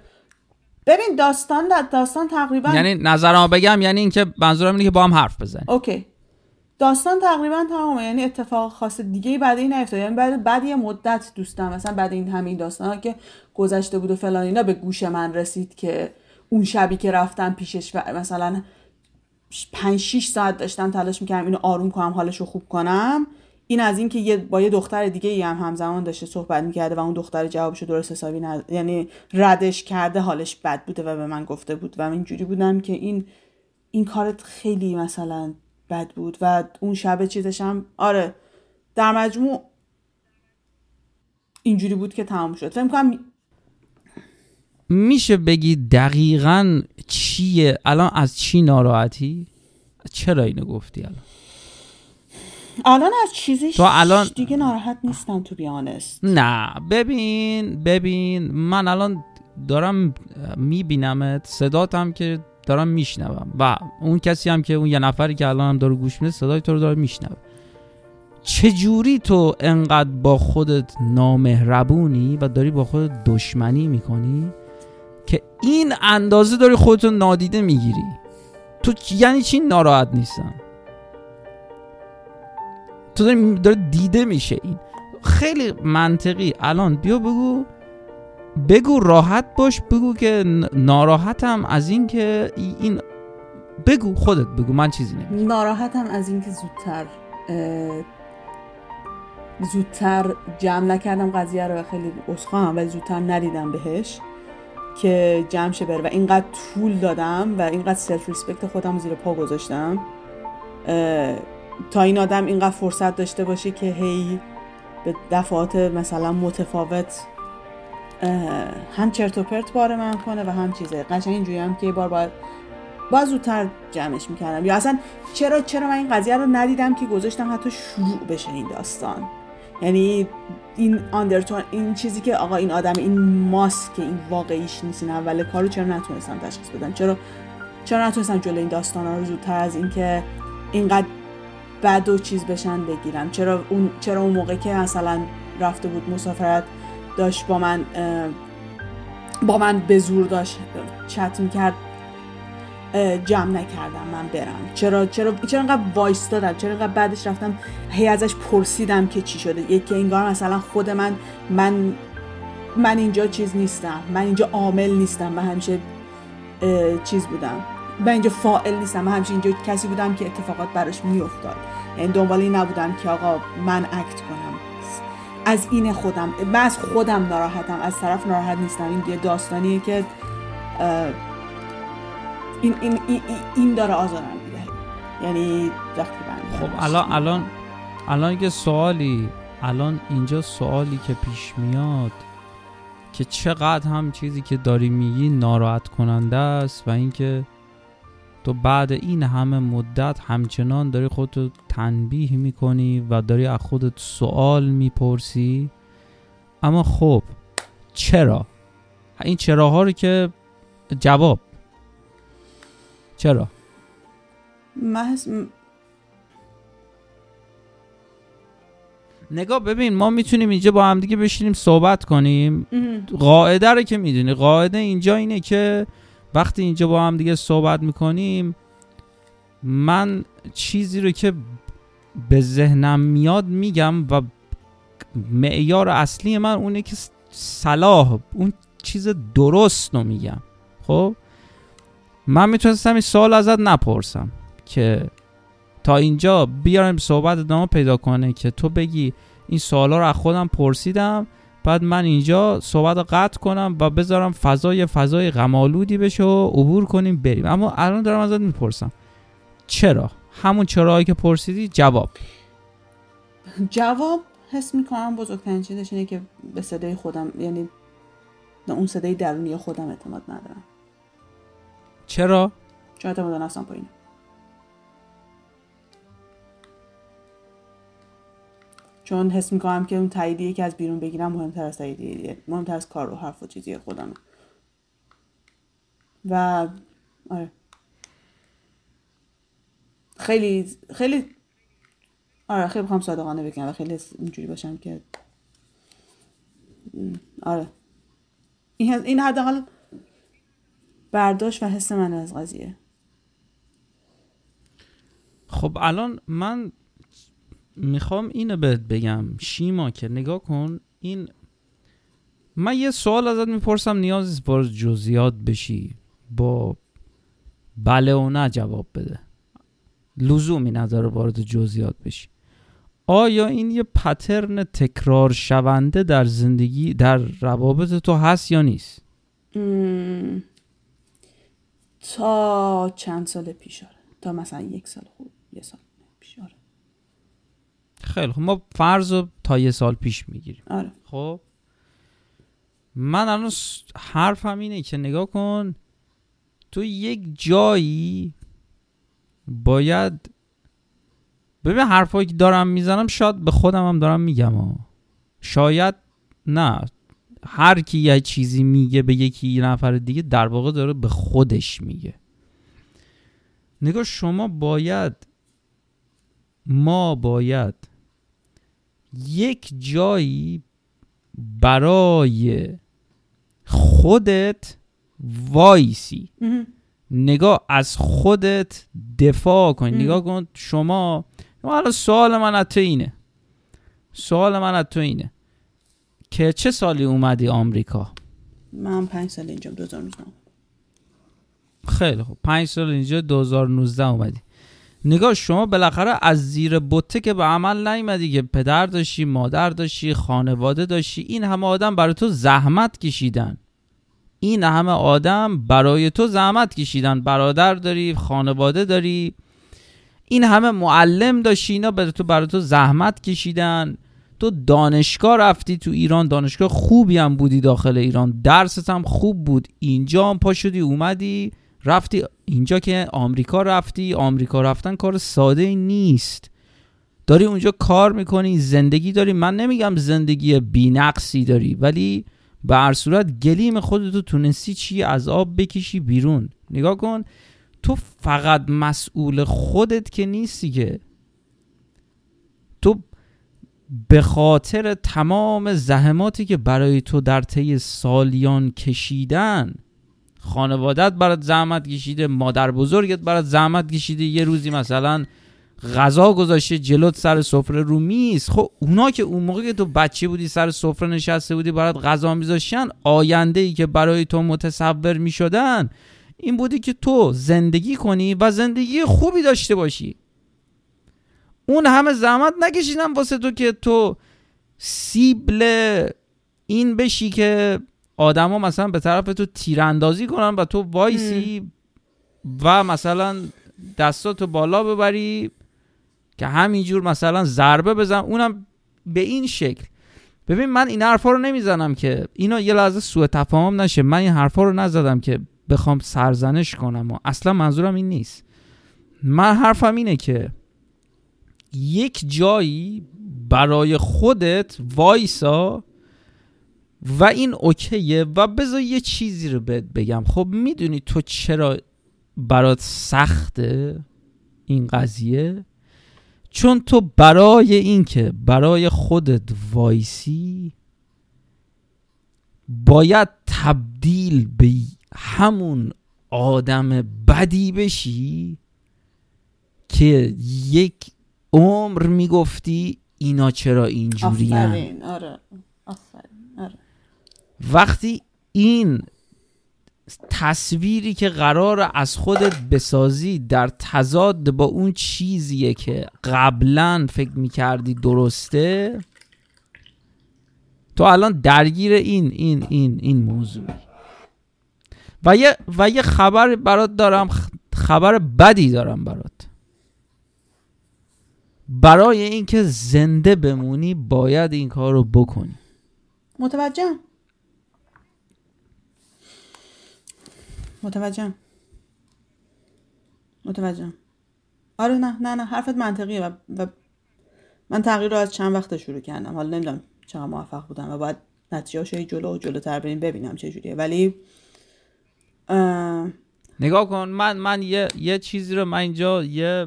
ببین داستان داستان تقریبا یعنی نظرمو بگم یعنی اینکه منظورم اینه که با هم حرف بزنیم. okay. داستان تقریبا تمامه. یعنی اتفاق خاص دیگه بعد این نیفتاد یعنی بعد بعد یه مدت دوستم مثلا بعد این همین داستان ها که گذشته بود و فلان اینا به گوش من رسید که اون شبی که رفتم پیشش و مثلا 5 6 ساعت داشتم تلاش می‌کردم اینو آروم کنم حالش رو خوب کنم. این از اینکه یه با یه دختر دیگه ای هم همزمان داشته صحبت می‌کرده و اون دختر جوابشو درست حسابی ند... یعنی ردش کرده حالش بد بوده و به من گفته بود و من اینجوری بودم که این این کارت خیلی مثلا بد بود و اون شب چیزش هم آره در مجموع اینجوری بود که تمام شد. فکر کنم میشه بگی دقیقا چیه؟ الان از چی ناراحتی؟ چرا اینو گفتی الان؟ الان از چیزی تو الان دیگه ناراحت نیستم تو بیانست نه ببین ببین من الان دارم میبینمت صداتم که دارم میشنوم و اون کسی هم که اون یه نفری که الان هم داره گوش میده صدای تو رو داره میشنوه. چجوری تو انقدر با خودت نامهربونی و داری با خودت دشمنی می‌کنی که این اندازه داری خودتو نادیده می‌گیری؟ تو یعنی چی ناراحت نیستم؟ تو داری, داره دیده میشه. این خیلی منطقی. الان بیا بگو. بگو راحت باش بگو که ناراحتم از این که این بگو خودت بگو من چیزی نمیگم ناراحتم از اینکه زودتر زودتر جمع نکردم قضیه رو خیلی اسخام ولی زودتر ندیدم بهش که جمع شه بره. و اینقدر طول دادم و اینقدر self respect خودم زیر پا گذاشتم. تا این آدم اینقدر فرصت داشته باشه که هی به دفعات مثلا متفاوت هم چرت و پرت بار من کنه و هم چیزه. قشنگ اینجوری هم که یه بار باید باز زودتر جمعش می‌کردم. یا اصلا چرا چرا من این قضیه رو ندیدم که گذاشتم حتی شروع بشه این داستان؟ یعنی این آندرتون این چیزی که آقا این آدم این ماسک این واقعیش نیست این اول کارو چرا نتونستم تشخیص بدم؟ چرا چرا نتونستم جلوی این داستان رو زودتر از اینکه اینقدر بد و چیز بشن بگیرم چرا اون چرا اون موقع که مثلا رفته بود مسافرت داشت با من با من به زور داشت چت می‌کرد جمع نکردم من برم. چرا چرا چرا انقدر وایس دادم چرا انقدر بعدش رفتم؟ هی ازش پرسیدم که چی شده. یکی انگار مثلا خود من من من اینجا چیز نیستم. من اینجا عامل نیستم. من همیشه چیز بودم. من اینجا فائل نیستم. من همیشه اینجا کسی بودم که اتفاقات براش میافتاد. یعنی دنبال این نبودم که آقا من اکت کنم. از این خودم. من از خودم ناراحتم. از طرف ناراحت نیستم. این یه داستانیه که این, این, این, این داره آزارم میده. یعنی وقتی خب الان الان الان یه سوالی. الان اینجا سوالی که پیش میاد که چقدر هم چیزی که داری میگی ناراحت کننده است و اینکه تو بعد این همه مدت همچنان داری خودتو تنبیه می‌کنی و داری از خودت سوال می‌پرسی. اما خب چرا؟ این چراها رو که جواب. چرا؟ محض نگاه ببین ما می‌تونیم اینجا با هم دیگه بشینیم صحبت کنیم. قاعده رو که می‌دونی قاعده اینجا اینه که وقتی اینجا با هم دیگه صحبت می‌کنیم من چیزی رو که به ذهنم میاد میگم و معیار اصلی من اونه که صلاح اون چیز درست رو میگم. خب؟ من می‌تونستم این سوال ازت نپرسم که تا اینجا بیارم صحبت ادامه پیدا کنه که تو بگی این سوالا رو از خودم پرسیدم بعد من اینجا صحبت قطع کنم و بذارم فضای فضای غمالودی بشه و عبور کنیم بریم. اما الان دارم ازت می‌پرسم. چرا؟ همون چرایی که پرسیدی جواب. جواب حس می‌کنم بزرگترین چیزش اینه که به صدای خودم یعنی به اون صدای درونی خودم اعتماد ندارم. چرا؟ چون اعتماد نفسم پایینه چون حس می‌کنم که اون تاییدیه که از بیرون بگیرم مهمتر از تاییدیه مهمتر از کار و حرف و چیزی خودمه. و آره. خیلی خیلی آره خیلی بخوام صادقانه بگم و خیلی اینجوری باشم که آره. این این حداقل برداشت و حس من از قضیه. خب الان من می‌خوام اینو بهت بگم شیما که نگاه کن این من یه سوال ازت می‌پرسم نیاز وارد جزئیات بشی. با بله و نه جواب بده. لزومی نداره وارد جزئیات بشی. آیا این یه پترن تکرار شونده در زندگی در روابط تو هست یا نیست؟ تا چند سال پیش آره. تا مثلا یک سال خوب یه سال. خیلی خب ما فرض رو تا یه سال پیش می‌گیریم. آره. خب؟ من الان حرفم اینه که نگاه کن تو یک جایی باید ببین حرفایی که دارم می‌زنم شاید به خودم هم دارم میگم ها. شاید نه. هر کی یه چیزی میگه به یکی یه نفر دیگه در واقع داره به خودش میگه. نگاه شما باید ما باید یک جایی برای خودت وایسی. نگاه از خودت دفاع کن نگاه کن شما حالا سوال من از تو اینه. سوال من از تو اینه. که چه سالی اومدی آمریکا؟ من پنج سال اینجا 2019 خیلی خوب. پنج سال اینجا 2019 اومدی. نگاه شما بالاخره از زیر بوته که به عمل نیومدی که پدر داشتی مادر داشتی خانواده داشتی این همه آدم برای تو زحمت کشیدن. این همه آدم برای تو زحمت کشیدن. برادر داری خانواده داری. این همه معلم داشتی اینا برای تو برای تو زحمت کشیدن. تو دانشگاه رفتی تو ایران دانشگاه خوبی هم بودی داخل ایران. درست هم خوب بود. اینجا هم پا شدی اومدی. رفتی اینجا که آمریکا رفتی آمریکا رفتن کار ساده نیست. داری اونجا کار می‌کنی زندگی داری. من نمیگم زندگی بینقصی داری ولی به هر صورت گلیم خودتو تونستی چی از آب بکشی بیرون. نگاه کن تو فقط مسئول خودت که نیستی که. تو به خاطر تمام زحماتی که برای تو در طی سالیان کشیدن خانوادت برات زحمت کشیده مادر بزرگت برات زحمت کشیده. یه روزی مثلا غذا گذاشته جلوت سر سفره رو میز. خب اونا که اون موقع که تو بچه بودی سر سفره نشسته بودی برات غذا میذاشتن آینده ای که برای تو متصور می‌شدن این بودی که تو زندگی کنی و زندگی خوبی داشته باشی. اون همه زحمت نکشیدن واسه تو که تو سیبل این بشی که آدما مثلا به طرف تو تیراندازی کنن و تو وایسی و مثلا دستاتو بالا ببری که همینجور مثلا ضربه بزن. اونم به این شکل. ببین من این حرفا رو نمی‌زنم که اینا یه لحظه سوء تفاهم نشه. من این حرفا رو نزدم که بخوام سرزنش کنم و اصلا منظورم این نیست. من حرفم اینه که یک جایی برای خودت وایسا و این اوکیه و بذار یه چیزی رو بهت بگم خب می‌دونی تو چرا برات سخته این قضیه چون تو برای اینکه برای خودت وایسی باید تبدیل به همون آدم بدی بشی که یک عمر می‌گفتی اینا چرا اینجوری آره. آره. وقتی این تصویری که قرار از خودت بسازی در تضاد با اون چیزیه که قبلا فکر می‌کردی درسته تو الان درگیر این این این این موضوع و یه, و یه خبر برات دارم خبر بدی دارم برات. برای اینکه زنده بمونی باید این کار رو بکنی. متوجه متوجه متوجه آره نه نه نه حرفت منطقیه و, و من تغییر رو از چند وقت شروع کردم. حالا نمی‌دونم چقدر موفق بودم و باید نتیجه جلو و جلوتر بریم ببینم جوریه. ولی نگاه کن من من یه یه چیزی رو من اینجا یه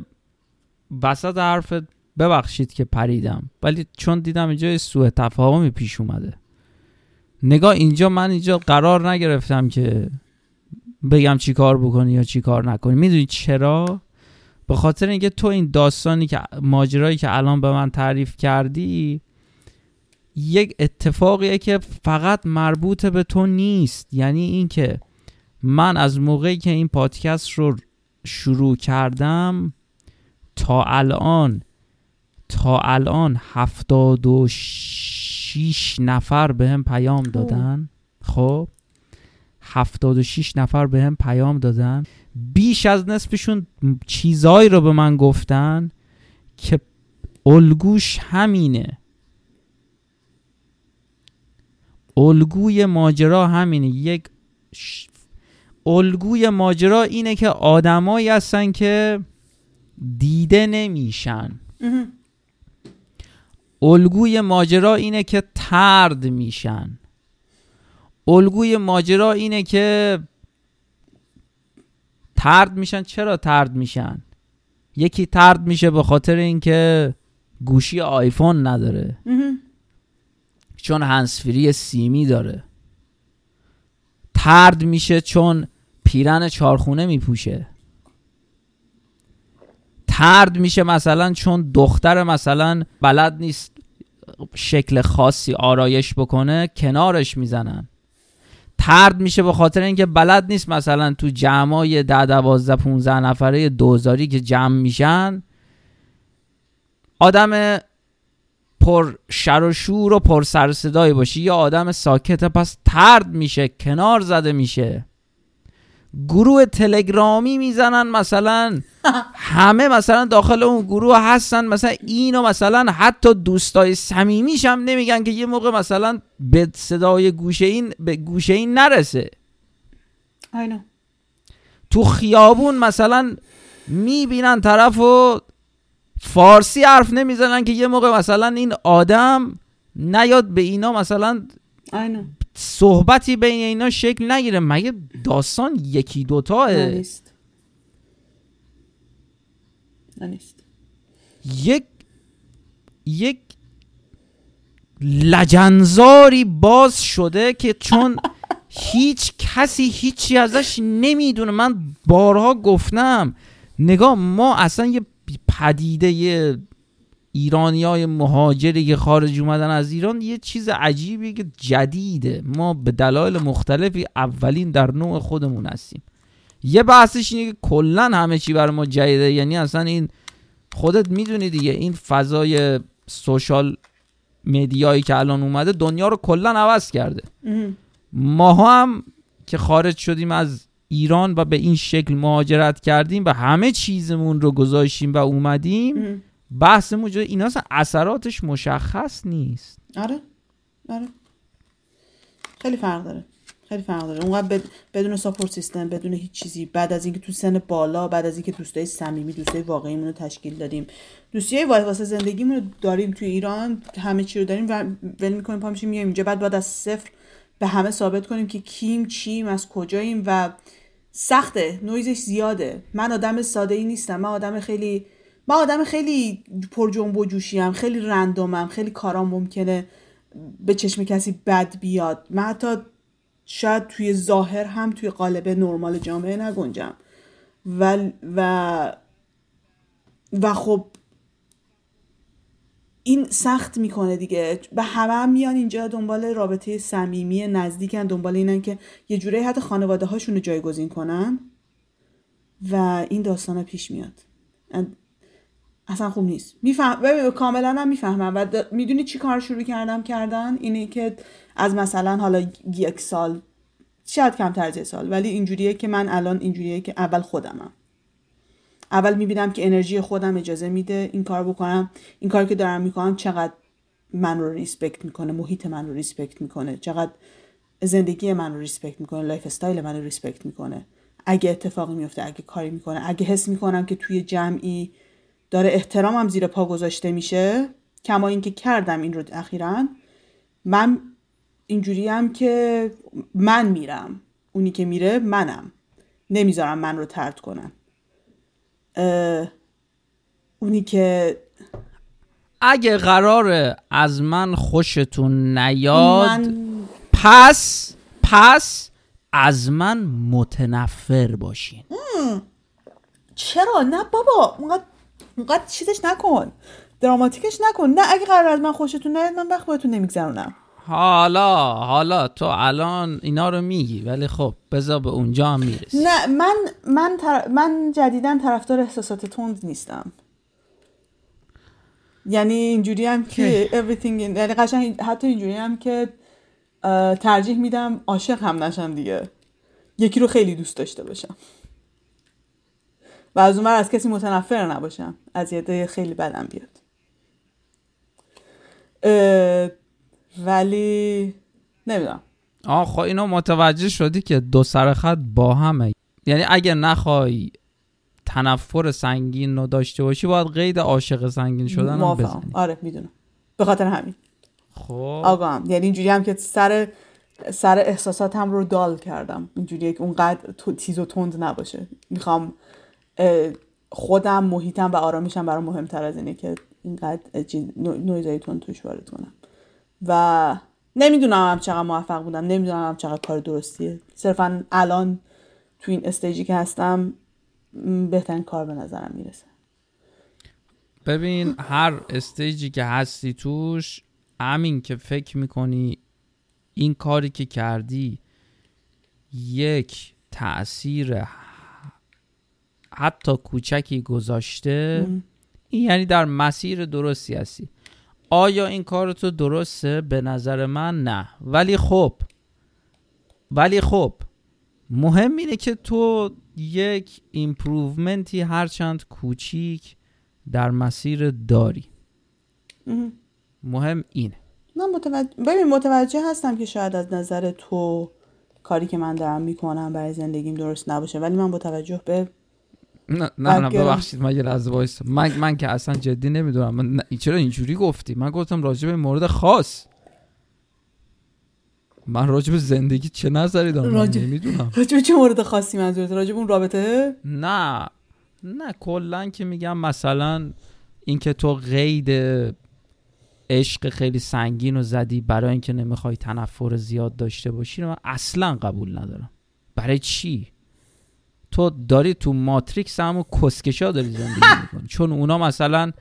وسط حرفت ببخشید که پریدم. ولی چون دیدم اینجا سوء تفاهمی پیش اومده. نگاه اینجا من اینجا قرار نگرفتم که بگم چی کار بکنی یا چی کار نکنی. می‌دونی چرا؟ به خاطر اینکه تو این داستانی که ماجرایی که الان به من تعریف کردی یک اتفاقیه که فقط مربوط به تو نیست. یعنی اینکه من از موقعی که این پادکست رو شروع کردم تا الان تا الان هفتاد و شیش نفر به هم پیام دادن. خب؟ هفتاد و شیش نفر به هم پیام دادن. بیش از نصفشون چیزهایی رو به من گفتن که الگوش همینه. الگوی ماجرا همینه. یک الگوی ماجرا اینه که آدمایی هستن که دیده نمیشن. الگوی ماجرا اینه که ترد میشن. الگوی ماجرا اینه که ترد میشن. چرا ترد میشن؟ یکی ترد میشه به خاطر اینکه گوشی آیفون نداره. چون هنسفری سیمی داره. ترد میشه چون پیرن چارخونه میپوشه. ترد میشه مثلا چون دختر مثلا بلد نیست شکل خاصی آرایش بکنه کنارش می‌زنن. ترد میشه به خاطر اینکه بلد نیست مثلا تو جمعای ده دوازده پونزه نفره دوزاری که جمع میشن آدم پر شر و شور و پر سر صدایی باشی یا آدم ساکته پس ترد میشه کنار زده میشه. گروه تلگرامی می‌زنن مثلا همه مثلا داخل اون گروه هستن مثلا اینو مثلا حتی دوستای صمیمیش هم نمیگن که یه موقع مثلا به صدای گوشه این به گوشه این نرسه. اینو تو خیابون مثلا می‌بینن طرف و فارسی حرف نمی‌زنن که یه موقع مثلا این آدم نیاد به اینا مثلا اینو صحبتی بین اینا شکل نگیره. مگه داستان یکی دوتاه نیست. نیست. یک یک لجنزاری باز شده که چون هیچ کسی هیچی ازش نمی‌دونه. من بارها گفتم نگاه ما اصلا یه پدیده یه ایرانی های مهاجری که خارج اومدن از ایران یه چیز عجیبی که جدیده. ما به دلایل مختلفی اولین در نوع خودمون هستیم. یه بحثش اینه که کلا همه چی برای ما جدیده. یعنی اصلا این خودت می‌دونی دیگه این فضای سوشال مدیایی که الان اومده دنیا رو کلا عوض کرده. ما هم که خارج شدیم از ایران و به این شکل مهاجرت کردیم و همه چیزمون رو گذاشتیم و اومدیم بحث موجود اینا اثراتش مشخص نیست. آره آره. خیلی فرق داره خیلی فرق داره. اونقدر بدون ساپورت سیستم بدون هیچ چیزی بعد از اینکه تو سن بالا بعد از اینکه دوستای صمیمی دوستای واقعیمون رو تشکیل دادیم. دوستی واسه زندگیمون رو داریم تو ایران همه چی رو داریم و ول می‌کنیم پا میشیم میایم اینجا. بعد بعد از صفر به همه ثابت کنیم که کیم چیم از کجاییم و سخته نویزش زیاده. من آدم ساده ای نیستم. من آدم خیلی من آدم خیلی پر جنب و جوشیم خیلی رندومم خیلی کارام ممکنه به چشم کسی بد بیاد. من حتی شاید توی ظاهر هم توی قالب نرمال جامعه نگنجم. و و و خب این سخت می‌کنه دیگه. به همه هم میان اینجا دنبال رابطه صمیمی نزدیکن دنبال اینن که یه جوره حتی خانواده هاشون رو جایگزین کنن و این داستان پیش میاد. اصلا خوب نیست. میفهم ببین کاملا هم می‌فهمم. و می‌دونی چی کار شروع کردم کردن؟ اینه که از مثلا حالا یک سال شاید کمتر از یک سال ولی اینجوریه که من الان اینجوریه که اول خودمم. اول می‌بینم که انرژی خودم اجازه میده این کار بکنم. این کار که دارم می‌کنم چقدر من رو respect می‌کنه محیط من رو respect می‌کنه. چقدر زندگی من رو respect می‌کنه lifestyle من رو respect می‌کنه. اگه اتفاقی میفته اگه کاری می‌کنه اگه حس می‌کنم که توی جمعی داره احترامم زیر پا گذاشته میشه کما اینکه کردم این رو اخیرا. من اینجوری هم که من میرم. اونی که میره منم. نمی‌ذارم من رو ترد کنن. اونی که اگه قراره از من خوشتون نیاد پس پس از من متنفر باشین. چرا؟ نه بابا اونقدر چیزش نکن. دراماتیکش نکن. نه اگه قرار از من خوشتون نیاد من وقت بایدتون نمیگذرونم. حالا حالا تو الان اینا رو میگی ولی خب بذار به اونجا هم می‌رسی نه من من من جدیدا طرفدار احساسات تند نیستم. یعنی اینجوری هم که everything یعنی قشنگ حتی اینجوری هم که ترجیح میدم عاشق هم نشم دیگه. یکی رو خیلی دوست داشته باشم. و از اون از کسی متنفر نباشم. از یه خیلی بدم بیاد. ولی نمی‌دونم. آه خب اینو متوجه شدی که دو سر خط با همه. یعنی اگر نخوای تنفر سنگین رو داشته باشی باید قید عاشق سنگین شدن رو بزنی. آره می‌دونم. به خاطر همین. خب. آقا یعنی اینجوری هم که سر سر احساساتم رو دال کردم. اینجوری که اونقدر تیز و تند نباشه. می‌خوام خودم محیطم و آرامشم برای مهمتر از اینه که اینقدر نویزایی تند توش وارد کنم. و نمی‌دونم هم چقدر موفق بودم نمی‌دونم هم چقدر کار درستیه. صرفا الان تو این استیجی که هستم بهترین کار به نظرم می‌رسه. ببین هر استیجی که هستی توش همین که فکر می‌کنی این کاری که کردی یک تاثیر حتی کوچکی گذاشته این یعنی در مسیر درستی هستی. آیا این کار تو درسته؟ به نظر من نه. ولی خب ولی خب مهم اینه که تو یک improvement ی هرچند کوچیک در مسیر داری. مهم اینه. من متوجه ببین متوجه هستم که شاید از نظر تو کاری که من دارم می‌کنم برای زندگیم درست نباشه ولی من با توجه به نه نه, نه ببخشید من یه لحظه وایس من, من که اصلا جدی نمی‌دونم. من چرا اینجوری گفتی؟ من گفتم راجع به مورد خاص. من راجع به زندگی چه نظری دارم راجع... نمی‌دونم. راجع به چه مورد خاصی منظورت؟ راجع به اون رابطه؟ نه نه کلا که میگم مثلا اینکه تو قید عشق خیلی سنگین و زدی برای اینکه نمی‌خوای تنفر زیاد داشته باشی من اصلا قبول ندارم. برای چی؟ تو داری تو ماتریکس همون کسکشا داری زندگی *laughs* می‌کنی. چون اونا مثلا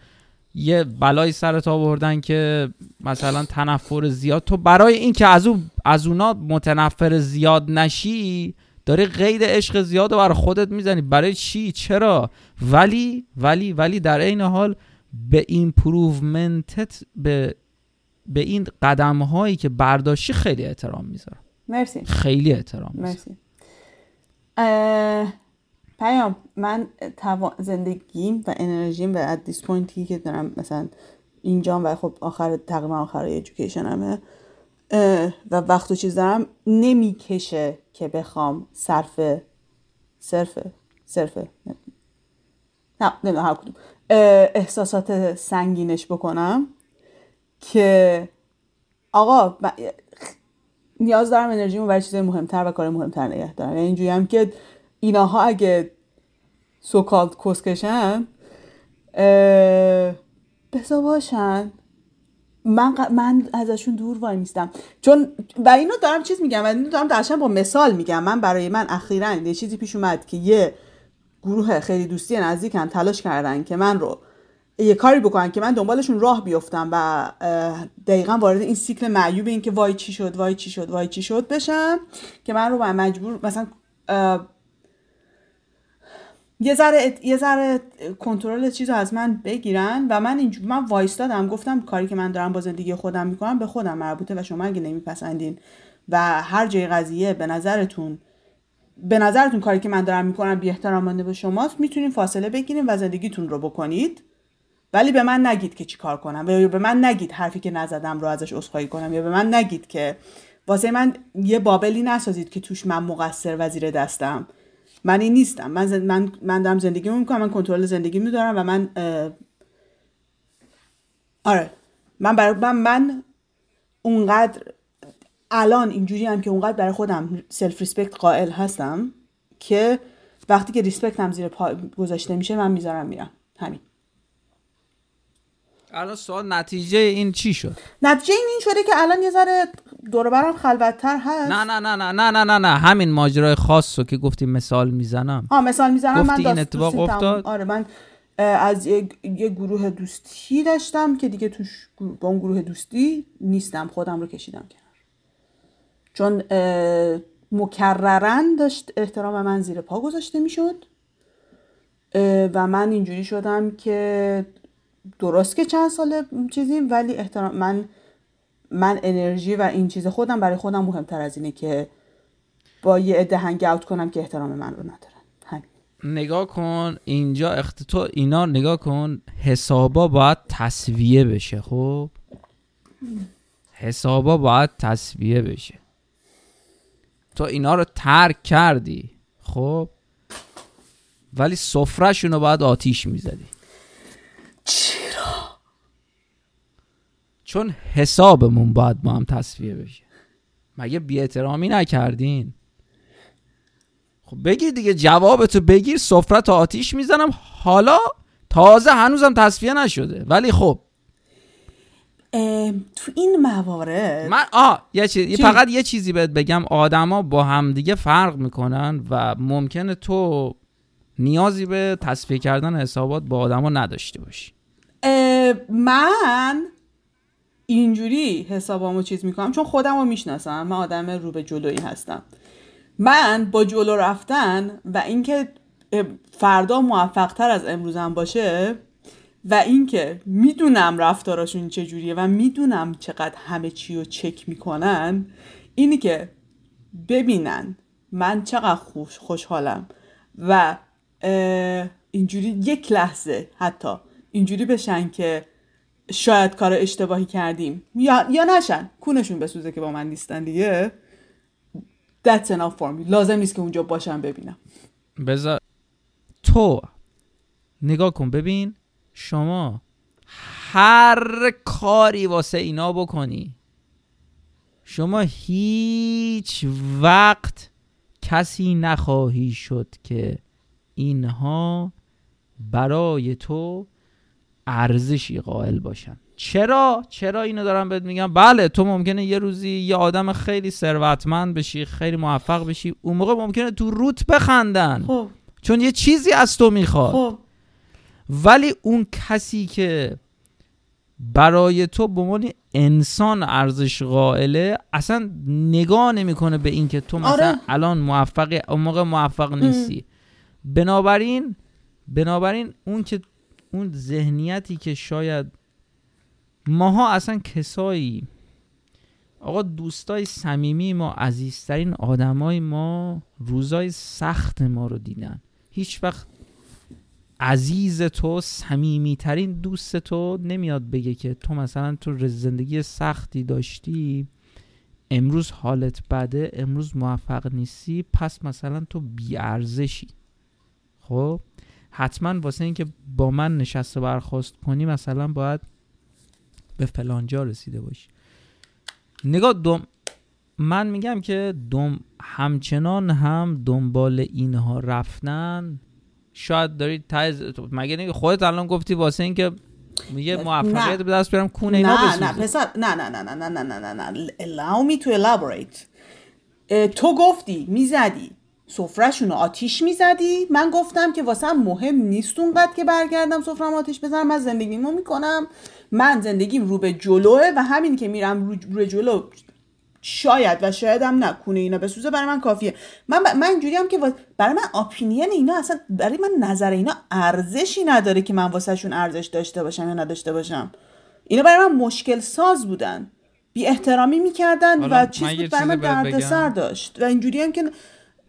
یه بلای سرت آوردن که مثلا تنفر زیاد. تو برای اینکه از اون از اونا متنفر زیاد نشی داری قید عشق زیاد رو برای خودت می‌زنی. برای چی؟ چرا؟ ولی ولی ولی در این حال به improvement ت به به این قدم هایی که برداشتی خیلی احترام می‌ذارم. مرسی. خیلی احترام مرسی. پیام من زندگیم و انرژیم و at this point ی که دارم مثلا اینجا و خب آخر تقریبا آخر education مه و وقت و چیز دارم نمی‌کشه که بخوام صرف صرف صرف نه نمی‌دونم هر کدوم احساسات سنگینش بکنم که آقا نیاز دارم انرژیمو برای چیزای مهمتر و کار مهمتر نگه دارم. یعنی اینجوری هم که ایناها اگه so-called کسکشن بسا باشن. من, من ازشون دور وای میستم. چون و اینو دارم چیز میگم و اینو دارم درشن با مثال میگم. من برای من اخیرا یه چیزی پیش اومد که یه گروه خیلی دوستی نزدیکن تلاش کردن که من رو یه کاری بکنن که من دنبالشون راه بیفتم و دقیقا وارد این سیکل معیوب این که وای چی شد وای چی شد وای چی شد بشم که من رو مجبور مثلا یه ذره یه ذره کنترل چیز از من بگیرن و من اینجور من وایستادم گفتم کاری که من دارم با زندگی خودم می‌کنم به خودم مربوطه و شما اگه نمیپسندین. و هر جای قضیه به نظرتون به نظرتون کاری که من دارم می‌کنم بی احترامانه به شماست می‌تونین فاصله بگیریم و زندگیتون رو بکنید. ولی به من نگید که چیکار کنم یا به من نگید حرفی که نزدم رو ازش عذرخواهی کنم یا به من نگید که واسه من یه بابلی نسازید که توش من مقصر وزیر دستم. من این نیستم. من, من, من دارم زندگی می‌کنم من کنترل زندگی میدارم و من آره. من برای من, من اونقدر الان اینجوری هم که اونقدر برای خودم self respect قائل هستم که وقتی که respect م زیر پا گذاشته میشه من می‌ذارم میرم. همین. الان سوال نتیجه این چی شد؟ نتیجه این این شده که الان یه ذره دوربرم خلوتتر هست. نه نه نه نه نه نه نه, نه. همین ماجرای خاص رو که گفتی مثال می‌زنم. آه مثال می‌زنم. من این اتفاق افتاد؟ آره من از یه،, یه گروه دوستی داشتم که دیگه توش با اون گروه دوستی نیستم. خودم رو کشیدم کنار. چون مکررن داشت احترام من زیر پا گذاشته می‌شد. و من اینجوری شدم که درست که چند سال چیزیم ولی احترام من من انرژی و این چیز خودم برای خودم مهمتر از اینه که با یه عده هنگ اوت کنم که احترام من رو ندارن. همین. نگاه کن اینجا اخت... تو اینا نگاه کن حسابا باید تصویه بشه خب؟ حسابا باید تصویه بشه. تو اینا رو ترک کردی خب؟ ولی سفرهشون رو باید آتیش می‌زدی. چرا؟ چون حسابمون باید با هم تصفیه بشه. مگه بی احترامی نکردین؟ خب بگیر دیگه جوابتو بگیر سفرت آتیش می‌زنم. حالا تازه هنوزم تصفیه نشده. ولی خب. تو این موارد من آه یه چیز فقط یه چیزی بهت بگم. آدما با همدیگه فرق می‌کنن و ممکنه تو نیازی به تصفیه کردن حسابات با آدما نداشته باشی. من اینجوری حسابامو چیز می‌کنم چون خودم رو می‌شناسم من آدم رو به جلویی هستم. من با جلو رفتن و اینکه فردا موفق تر از امروزم باشه و اینکه می‌دونم رفتاراشون چجوریه و می‌دونم چقدر همه چی رو چک می‌کنن اینی که ببینن من چقدر خوش خوشحالم و اینجوری یک لحظه حتی اینجوری بشن که شاید کار اشتباهی کردیم. یا, یا نشن. کونشون بسوزه که با من نیستن دیگه. That's enough for me. لازم نیست که اونجا باشم ببینم. بذار تو نگاه کن. ببین شما هر کاری واسه اینا بکنی شما هیچ وقت کسی نخواهی شد که اینها برای تو ارزشی قائل باشن. چرا؟ چرا اینو دارم بهت میگم؟ بله تو ممکنه یه روزی یه آدم خیلی ثروتمند بشی خیلی موفق بشی اون موقع ممکنه تو روت بخندن. خب. چون یه چیزی از تو می‌خواد. خب. ولی اون کسی که برای تو به عنوان انسان ارزش قائله اصلا نگاه نمی‌کنه به اینکه تو مثلا آره. الان موفقی اون موقع موفق نیستی. بنابراین بنابراین اون که اون ذهنیتی که شاید ماها اصلا کسایی آقا دوستای صمیمی ما عزیزترین آدمای ما روزای سخت ما رو دیدن. هیچ وقت عزیز تو صمیمیترین دوست تو نمیاد بگه که تو مثلا تو زندگی سختی داشتی امروز حالت بده امروز موفق نیستی پس مثلا تو بیارزشی. خب؟ حتما واسه اینکه با من نشست و برخواست کنی مثلا باید به فلانجا رسیده باشی. نگاه دوم من میگم که دوم همچنان هم دنبال اینها رفتن. شاید داری تایز مگه نگه خودت الان گفتی واسه اینکه یه موفقیت به دست بیارم کونه اینا نه نه پسر نه نه نه نه نه نه نه نه نه. Allow me to elaborate. تو گفتی می‌زدی. سفرهشون آتیش می‌زدی؟ من گفتم که واسه مهم نیست اونقدر که برگردم سفرم آتیش بزنم من زندگیمو می‌کنم. من زندگیم رو به جلوه و همین که میرم رو, رو جلو شاید و شاید هم نکنه اینا بسوزه برای من کافیه. من من اینجوری هم که برای من اپینین اینا اصلا برای من نظر اینا ارزشی نداره که من واسهشون ارزش داشته باشم یا نداشته باشم. اینا برای من مشکل ساز بودن. بی احترامی می‌کردن و چیز بود برای من دردسر داشت. و اینجوری هم که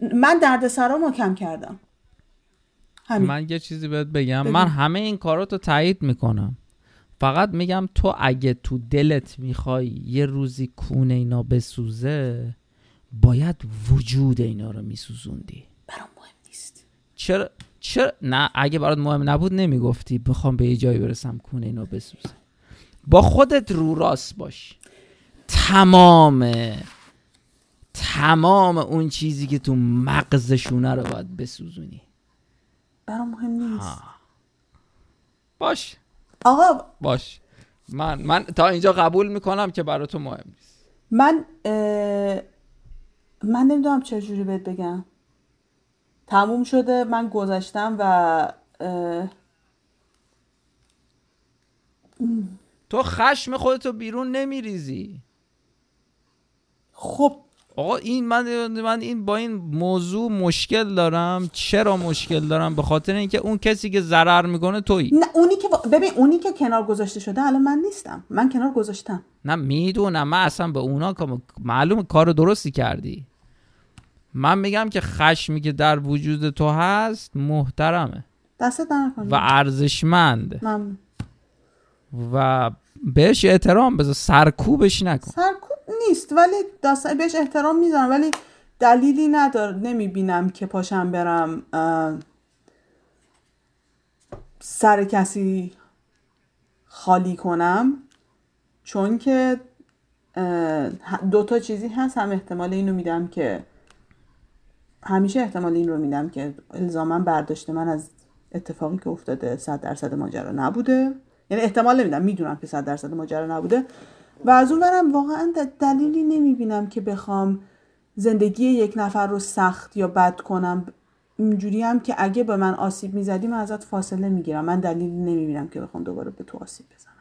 من درد سرامو کم کردم. همین. من یه چیزی بهت بگم. من همه این کاراتو تایید می‌کنم. فقط میگم تو اگه تو دلت می‌خوای یه روزی کونه اینا بسوزه باید وجود اینا رو میسوزوندی. برام مهم نیست. چرا؟ چرا؟ نه اگه برات مهم نبود نمی‌گفتی بخوام به یه جایی برسم کونه اینا بسوزه. با خودت رو راست باش. تمام تمام اون چیزی که تو مغزشونه رو باید بسوزونی. برام مهم نیست. باش. آقا باش. من من تا اینجا قبول می‌کنم که برای تو مهم نیست. من من نمی‌دونم چه جوری بهت بگم. تموم شده من گذشتم و تو خشم خودتو بیرون نمیریزی. خب آقا این من من این با این موضوع مشکل دارم. چرا مشکل دارم؟ به خاطر اینکه اون کسی که ضرر می‌کنه تویی. نه اونی که ببین اونی که کنار گذاشته شده الان من نیستم. من کنار گذاشتم. نه می‌دونم. من اصلا به اونا معلوم کار درستی کردی. من میگم که خشمی که در وجود تو هست محترمه. دست و ارزشمند. و بهش احترام بذار. سرکوبش نکن. سرکوب نیست ولی داستان بهش احترام می‌ذارم ولی دلیلی نداره نمی‌بینم که پاشم برم سر کسی خالی کنم چون که دوتا چیزی هست هم احتمال اینو میدم که همیشه احتمال این رو میدم که الزاما برداشت من از اتفاقی که افتاده صد درصد ماجرا نبوده. یعنی احتمال نمیدم می‌دونم که صد درصد ماجرا نبوده. و از اون برم واقعا دلیلی نمی‌بینم که بخوام زندگی یک نفر رو سخت یا بد کنم. اینجوری هم که اگه به من آسیب می‌زدی من ازت فاصله می‌گیرم. من دلیلی نمی‌بینم که بخوام دوباره به تو آسیب بزنم.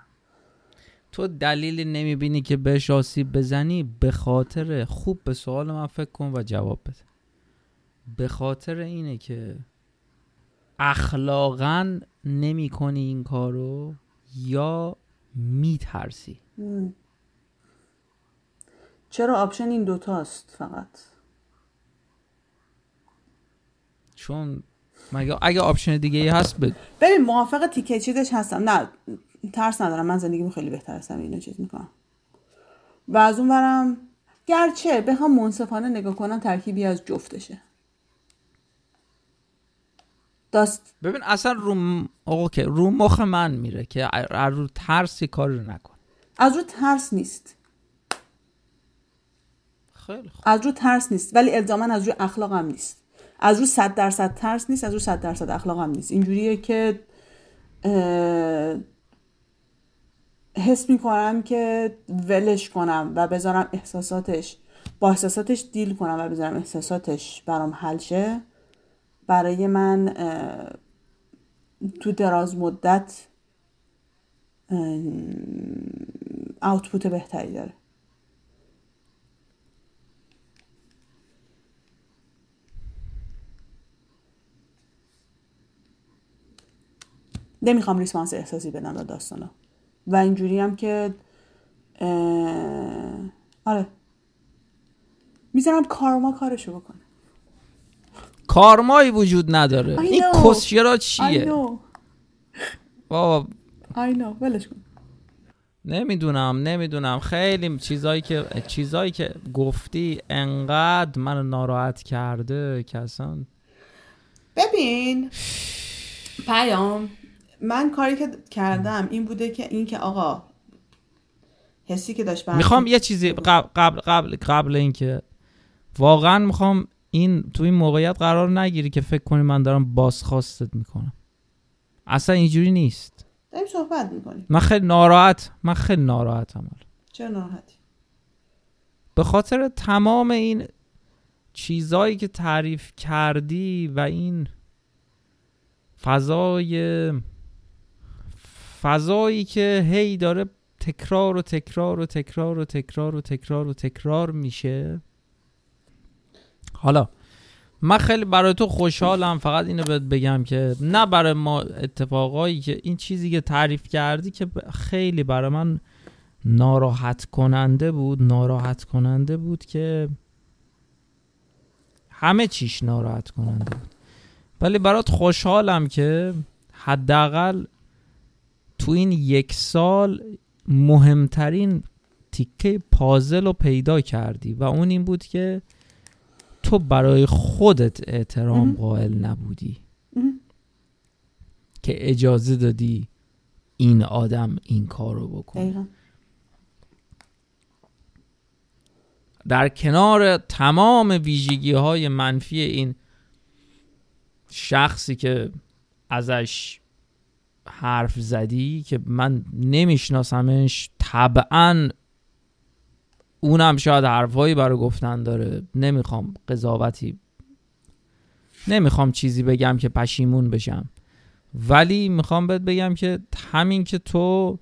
تو دلیلی نمی‌بینی که بهش آسیب بزنی؟ به خاطر خوب به سوال من فکر کن و جواب بده. به خاطر اینه که اخلاقا نمی کنی این کارو یا میترسی؟ چرا آپشن این دوتاست فقط؟ چون مگه اگه option دیگه ای هست بگو ببین موافق تیکه چیزش هستم. نه ترس ندارم. من زندگیمو خیلی بهتر هستم اینو چیز می‌کنم. و از اون برم گرچه بخوام منصفانه نگاه کنم ترکیبی از جفتشه. داست ببین اصلا رو okay رو مخ من میره که از رو ترسی کار رو نکن. از رو ترس نیست. خیلی. از رو ترس نیست ولی الزاما از رو اخلاق هم نیست. از رو صد درصد ترس نیست از رو صد درصد اخلاق هم نیست. اینجوریه که حس می‌کنم که ولش کنم و بذارم احساساتش با احساساتش دیل کنم و بذارم احساساتش برام حل شه. برای من تو دراز مدت آوتپوت بهتری داره. نمی‌خوام ریسپانس احساسی بدم به داستانا. و اینجوری هم که آره. می‌ذارم کارما کارشو بکنه. کارمایی وجود نداره. این کسیرا چیه؟ بابا. ولش کن. نمی‌دونم نمی‌دونم. خیلی چیزایی که چیزایی که گفتی انقدر من ناراحت کرده که اصلا. ببین. پیام. من کاری که کردم این بوده که این که آقا حسی که داشت می‌خوام یه چیزی قبل قبل قبل, قبل اینکه واقعا می‌خوام این تو این موقعیت قرار نگیری که فکر کنی من دارم بازخواستت می‌کنم. اصلا اینجوری نیست. داریم صحبت می‌کنیم. من خیلی ناراحت من خیلی ناراحتم چرا ناراحتی؟ به خاطر تمام این چیزایی که تعریف کردی و این فضای فضایی که هی داره تکرار و تکرار و تکرار و تکرار و تکرار و تکرار میشه. حالا من خیلی برای تو خوشحالم فقط اینو بهت بگم که نه برای ما اتفاقایی که این چیزی که تعریف کردی که خیلی برای من ناراحت کننده بود ناراحت کننده بود که همه چیش ناراحت کننده بود. ولی برات خوشحالم که حداقل تو این یک سال مهمترین تیکه پازل رو پیدا کردی و اون این بود که تو برای خودت احترام قائل نبودی. که اجازه دادی این آدم این کار رو بکنه. در کنار تمام ویژگی های منفی این شخصی که ازش حرف زدی که من نمیشناسمش طبعا اونم شاید حرفهایی برای گفتن داره. نمی‌خوام قضاوتی نمی‌خوام چیزی بگم که پشیمون بشم. ولی می‌خوام بهت بگم که همین که تو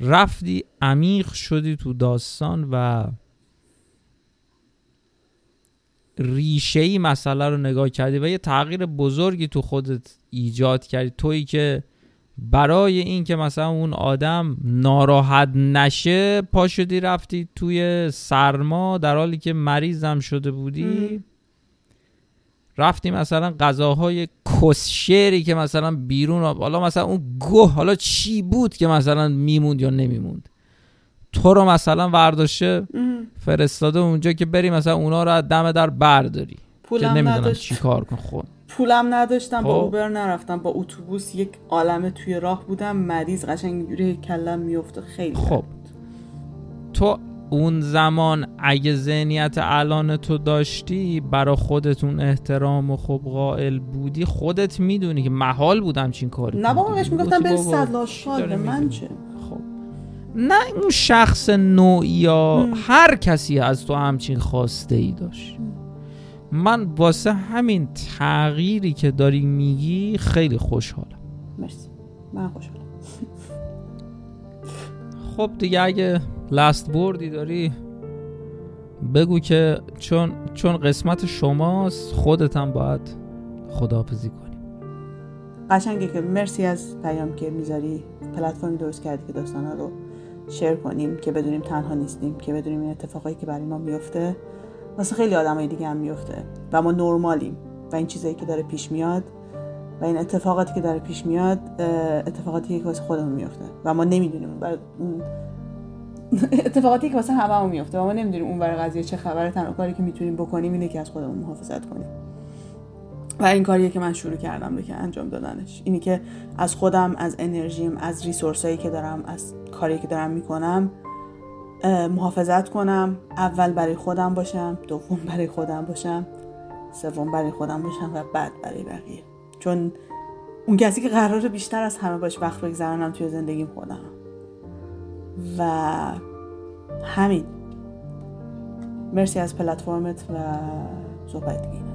رفتی عمیق شدی تو داستان و ریشه ای مسئله رو نگاه کردی و یه تغییر بزرگی تو خودت ایجاد کردی. تویی که برای اینکه مثلا اون آدم ناراحت نشه پا شدی رفتی توی سرما در حالی که مریضم شده بودی. رفتی مثلا غذاهای کسشری که مثلا بیرون حالا مثلا اون گوه حالا چی بود که مثلا میموند یا نمیموند؟ تو رو مثلا ورداشه فرستاده اونجا که بری مثلا اونا رو از دم در برداری. پولم که نداشت. چی کار کن خود پولم نداشتم با خب. اوبر نرفتم. با اتوبوس یک عالمه توی راه بودم. مریض قشنگ اینجوری کلم میفته خیلی خب. تو اون زمان اگه ذهنیت الان تو داشتی برا خودتون احترام و خب قائل بودی خودت می‌دونی که محال بودم چین کاری نه بابا. بهش می‌گفتم بری صد من؟ چه؟ خب. نه اون شخص نوعی یا هر کسی از تو همچین خواسته ای داشت. من واسه همین تغییری که داری میگی خیلی خوشحالم. مرسی. من خوشحالم. خب دیگه اگه لست بردی داری بگو که چون چون قسمت شماست خودت هم باید خداحافظی کنی. قشنگه که مرسی از پیام که می‌ذاری. پلتفرم درست کردی که داستانا رو شیر کنیم که بدونیم تنها نیستیم که بدونیم این اتفاقایی که برای ما میفته. واسه خیلی آدمای دیگه هم میفته. و ما نرمالیم. و این چیزایی که داره پیش میاد و این اتفاقاتی که داره پیش میاد اتفاقاتی که واسه خودمون میفته. و ما نمی‌دونیم بر *laughs* اتفاقاتی که واسه هممون میفته. و ما نمی‌دونیم اون برای قضیه چه خبره. تنها کاری که می‌تونیم بکنیم اینه که از خودمون محافظت کنیم. و این کاریه که من شروع کردم به که انجام دادنش. اینی که از خودم از انرژیم از ریسورسایی که دارم از کاری که دارم می‌کنم محافظت کنم. اول برای خودم باشم دوم برای خودم باشم سوم برای خودم باشم و بعد برای بقیه. چون اون کسی که قراره بیشتر از همه باش وقت بگذرانم توی زندگیم خودم. و همین. مرسی از پلتفرمت و صحبت دیگه